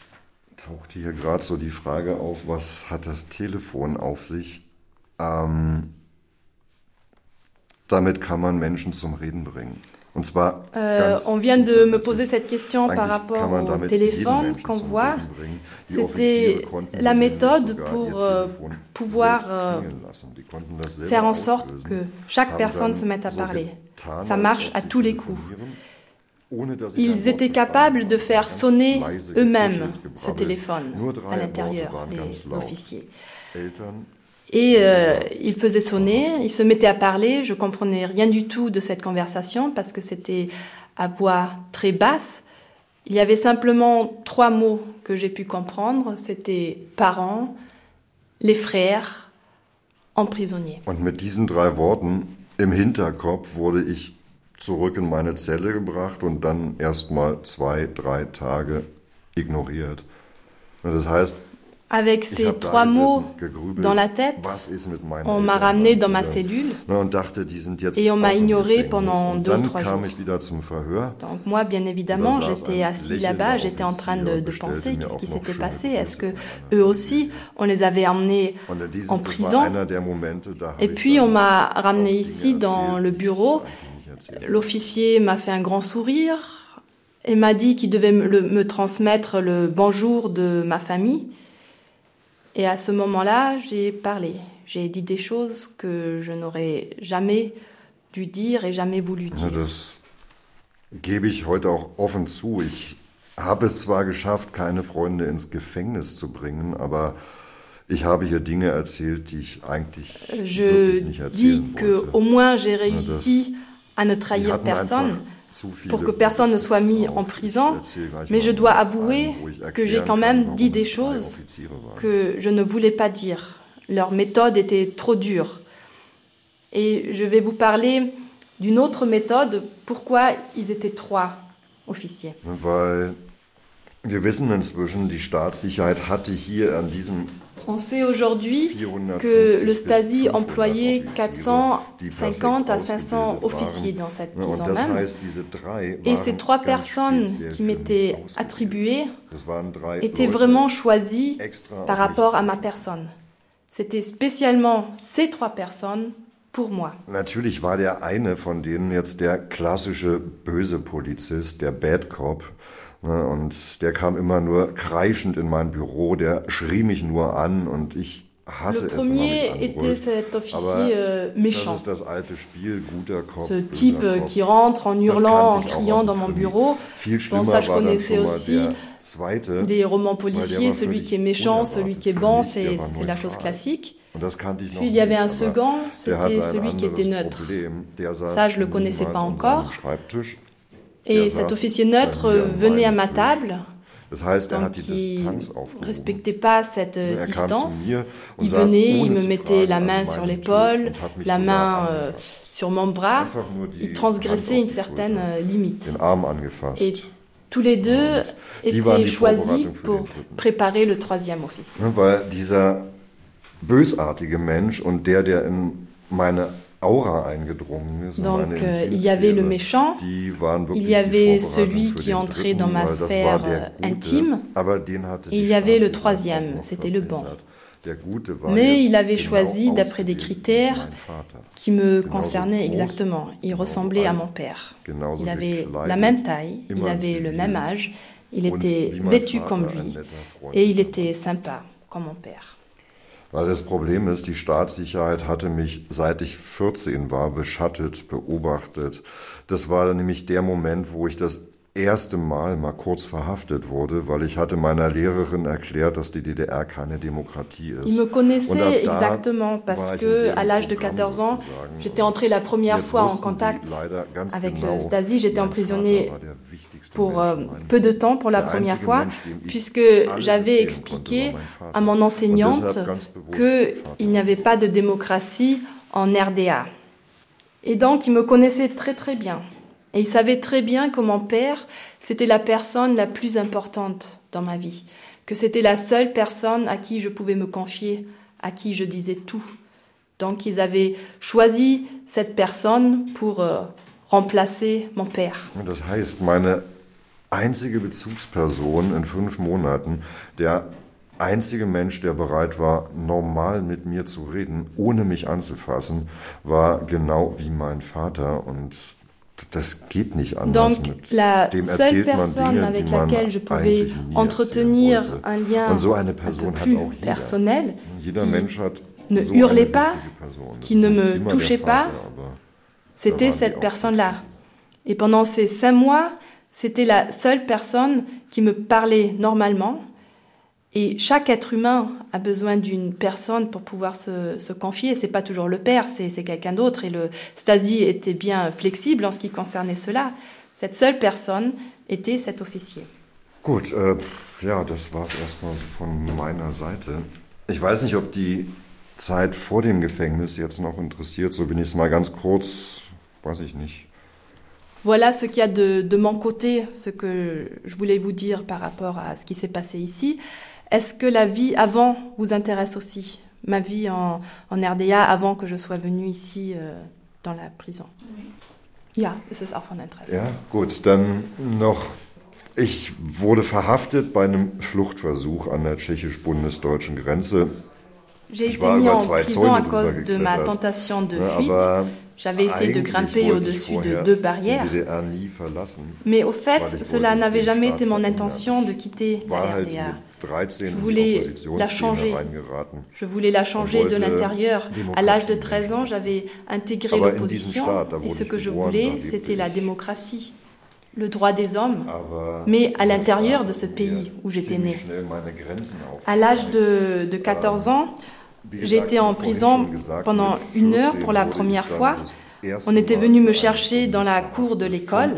tauchte hier gerade so die Frage auf, was hat das Telefon auf sich? Ähm, damit kann man Menschen zum Reden bringen. Und zwar euh, on vient de me poser cette question par rapport au téléphone qu'on voit. C'était la méthode pour euh, pouvoir euh, faire en sorte que chaque personne se mette à parler. Ça marche à tous les coups. Ils étaient capables de faire sonner eux-mêmes ce téléphone à l'intérieur, les officiers. Et euh, ils faisaient sonner, ils se mettaient à parler, je comprenais rien du tout de cette conversation parce que c'était à voix très basse. Il y avait simplement trois mots que j'ai pu comprendre, c'était parents, les frères, emprisonniers. Und mit diesen drei Worten im Hinterkopf zurück in meine Zelle gebracht und dann erst mal zwei, drei Tage ignoriert. Das heißt, Avec ces trois mots dans la tête, on m'a ramené dans ma cellule et on m'a ignoré pendant deux ou trois jours. Donc moi, bien évidemment, j'étais assis là-bas, j'étais en train de, de penser qu'est-ce qui s'était passé. Est-ce que eux aussi, on les avait emmenés en prison Et puis on m'a ramené ici dans le bureau L'officier m'a fait un grand sourire et m'a dit qu'il devait me, transmettre le bonjour de ma famille. Et à ce moment-là, j'ai parlé. J'ai dit des choses que je n'aurais jamais dû dire et jamais voulu dire. Das gebe ich heute auch offen zu. Ich habe es zwar geschafft, keine Freunde ins Gefängnis zu bringen, aber ich habe hier Dinge erzählt, die ich eigentlich je nicht dis que au moins j'ai réussi à ne trahir personne pour que personne ne soit mis en prison, mais je dois avouer que j'ai quand même dit des choses que je ne voulais pas dire. Leur méthode était trop dure. Et je vais vous parler d'une autre méthode, pourquoi ils étaient trois officiers. Wir wissen inzwischen, die Staatssicherheit hatte hier an diesem on sait aujourd'hui que le Stasi employait 450 à 500 officiers dans cette prison même. Et ces trois personnes qui m'étaient attribuées étaient vraiment choisies par rapport à ma personne. C'était spécialement ces trois personnes pour moi. Natürlich war der eine von denen jetzt der klassische böse Polizist, der Bad Cop. Ne, und der kam immer nur kreischend in mein Büro, der schrie mich nur an und ich hasse Le premier es était cet officier euh, méchant. Das ist das alte Spiel, guter Kopf, Ce type Kopf. qui rentre en hurlant, en criant dans mon bureau. Bon, ça je connaissais aussi. Zweite, des romans policiers, celui qui est méchant, celui qui est bon, c'est la chose classique. Puis il y avait un second, c'était celui qui était neutre. Ça, je le connaissais pas encore. Et cet officier neutre venait à ma table. Donc, il ne respectait pas cette distance. Il venait, il me mettait la main sur l'épaule, la main euh, sur mon bras. Il transgressait une certaine euh, limite. Et tous les deux étaient choisis pour préparer le troisième officier. Weil dieser bösartige Mensch und der, der in meine Donc euh, il y avait le méchant, il y avait celui qui entrait dans ma sphère intime, et il y avait le troisième, c'était le bon. Mais il avait choisi d'après des critères qui me concernaient exactement. Il ressemblait à mon père. Il avait la même taille, il avait le même âge, il était vêtu comme lui et il était sympa comme mon père. Weil das Problem ist, die Staatssicherheit hatte mich, seit ich 14 war, beschattet, beobachtet. Das war nämlich der Moment, wo ich das erste Mal mal kurz verhaftet wurde, weil ich hatte meiner Lehrerin erklärt, dass die DDR keine Demokratie ist. Il me connaissait exactement parce que à l'âge de 14 ans, j'étais entré la première fois en contact avec le Stasi, j'étais emprisonné pour euh, peu de temps pour la première fois puisque j'avais expliqué à mon enseignante que il n'y avait pas de démocratie en RDA. Et donc il me connaissait très très bien. Et il savait très bien que mon père, c'était la personne la plus importante dans ma vie, que c'était la seule personne à qui je pouvais me confier, à qui je disais tout. Donc ils avaient choisi cette personne pour euh, remplacer mon père. Das heißt, meine einzige Bezugsperson in fünf Monaten, der einzige Mensch, der bereit war, normal mit mir zu reden, ohne mich anzufassen, war genau wie mein Vater. Und Donc la seule personne avec laquelle je pouvais entretenir un lien un peu plus personnel, qui ne hurlait pas, qui ne me touchait pas, c'était cette personne-là. Et pendant ces cinq mois, c'était la seule personne qui me parlait normalement, et chaque être humain a besoin d'une personne pour pouvoir se, se confier. C'est pas toujours le père, c'est quelqu'un d'autre. Et le Stasi était bien flexible en ce qui concernait cela. Cette seule personne était cet officier. Gut, äh, ja, das war es erstmal von meiner Seite. Ich weiß nicht, ob die Zeit vor dem Gefängnis jetzt noch interessiert. So bin ich es mal ganz kurz, weiß ich nicht. Voilà ce qu'il y a de, de mon côté, ce que je voulais vous dire par rapport à ce qui s'est passé ici. Est-ce que la vie avant vous intéresse aussi? Ma vie en, en RDA avant que je sois venue ici euh, dans la prison Oui. Ja, es ist auch von Interesse. Ja, gut, dann noch. Ich wurde verhaftet bei einem Fluchtversuch an der tschechisch-bundesdeutschen Grenze. J'ai été mis en prison à cause de ma tentation de fuite. J'avais essayé de grimper au-dessus de deux barrières. Mais au fait, cela n'avait jamais été mon intention de quitter la RDA. Je voulais la changer. Je voulais la changer de l'intérieur. À l'âge de 13 ans, j'avais intégré l'opposition et ce que je voulais, c'était la démocratie, le droit des hommes, mais à l'intérieur de ce pays où j'étais né. À l'âge de, de 14 ans, j'étais en prison pendant une heure pour la première fois. On était venu me chercher dans la cour de l'école.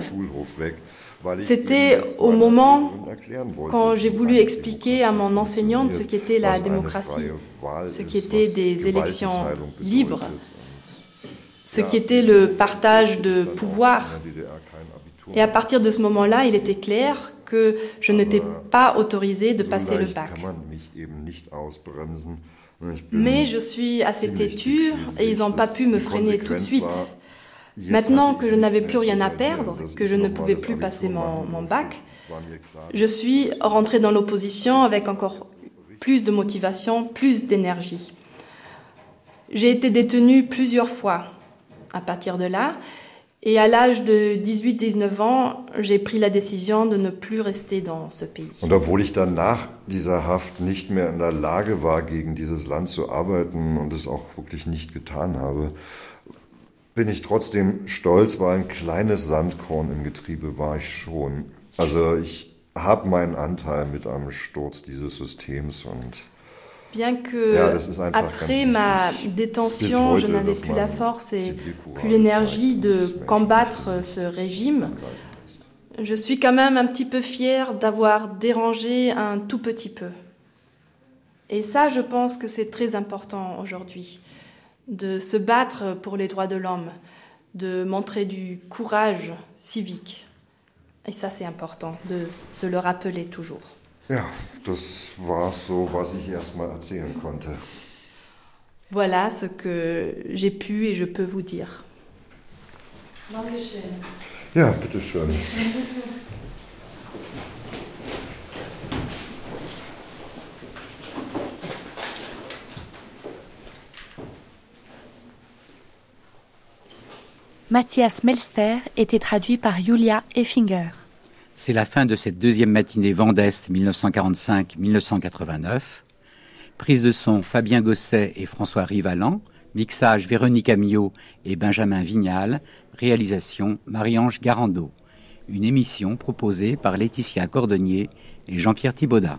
C'était au moment quand j'ai voulu expliquer à mon enseignante ce qu'était la démocratie, ce qu'étaient des élections libres, ce qu'était le partage de pouvoir. Et à partir de ce moment-là, il était clair que je n'étais pas autorisé de passer le bac. Mais je suis assez têtue et ils n'ont pas pu me freiner tout de suite. Maintenant que je n'avais plus rien à perdre, que je ne pouvais plus passer mon, bac, je suis rentrée dans l'opposition avec encore plus de motivation, plus d'énergie. J'ai été détenue plusieurs fois à partir de là, et à l'âge de 18-19 ans, j'ai pris la décision de ne plus rester dans ce pays. Und obwohl ich dann nach dieser Haft nicht mehr in der Lage war, gegen dieses Land zu arbeiten und es auch wirklich nicht getan habe, bin ich trotzdem stolz, weil ein kleines Sandkorn im Getriebe war ich schon. Also ich habe meinen Anteil mit am Sturz dieses Systems und Bien que ja, après ma détention, je n'avais plus la force et plus l'énergie de combattre ce régime, je suis quand même un petit peu fière d'avoir dérangé un tout petit peu. Et ça, je pense que c'est très important aujourd'hui de se battre pour les droits de l'homme, de montrer du courage civique. Et ça, c'est important de se le rappeler toujours. Ja, das war so, was ich erstmal erzählen konnte. Voilà ce que j'ai pu et je peux vous dire. Ja, bitteschön. Matthias Melster était traduit par Julia Effinger. C'est la fin de cette deuxième matinée Vendeste 1945-1989. Prise de son Fabien Gosset et François Rivalan. Mixage Véronique Amiot et Benjamin Vignal. Réalisation Marie-Ange Garando. Une émission proposée par Laetitia Cordonnier et Jean-Pierre Thibaudat.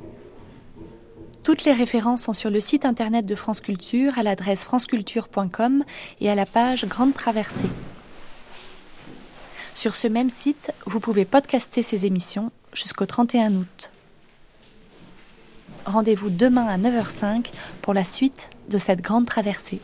Toutes les références sont sur le site internet de France Culture à l'adresse franceculture.com et à la page Grande Traversée. Sur ce même site, vous pouvez podcaster ces émissions jusqu'au 31 août. Rendez-vous demain à 9h05 pour la suite de cette grande traversée.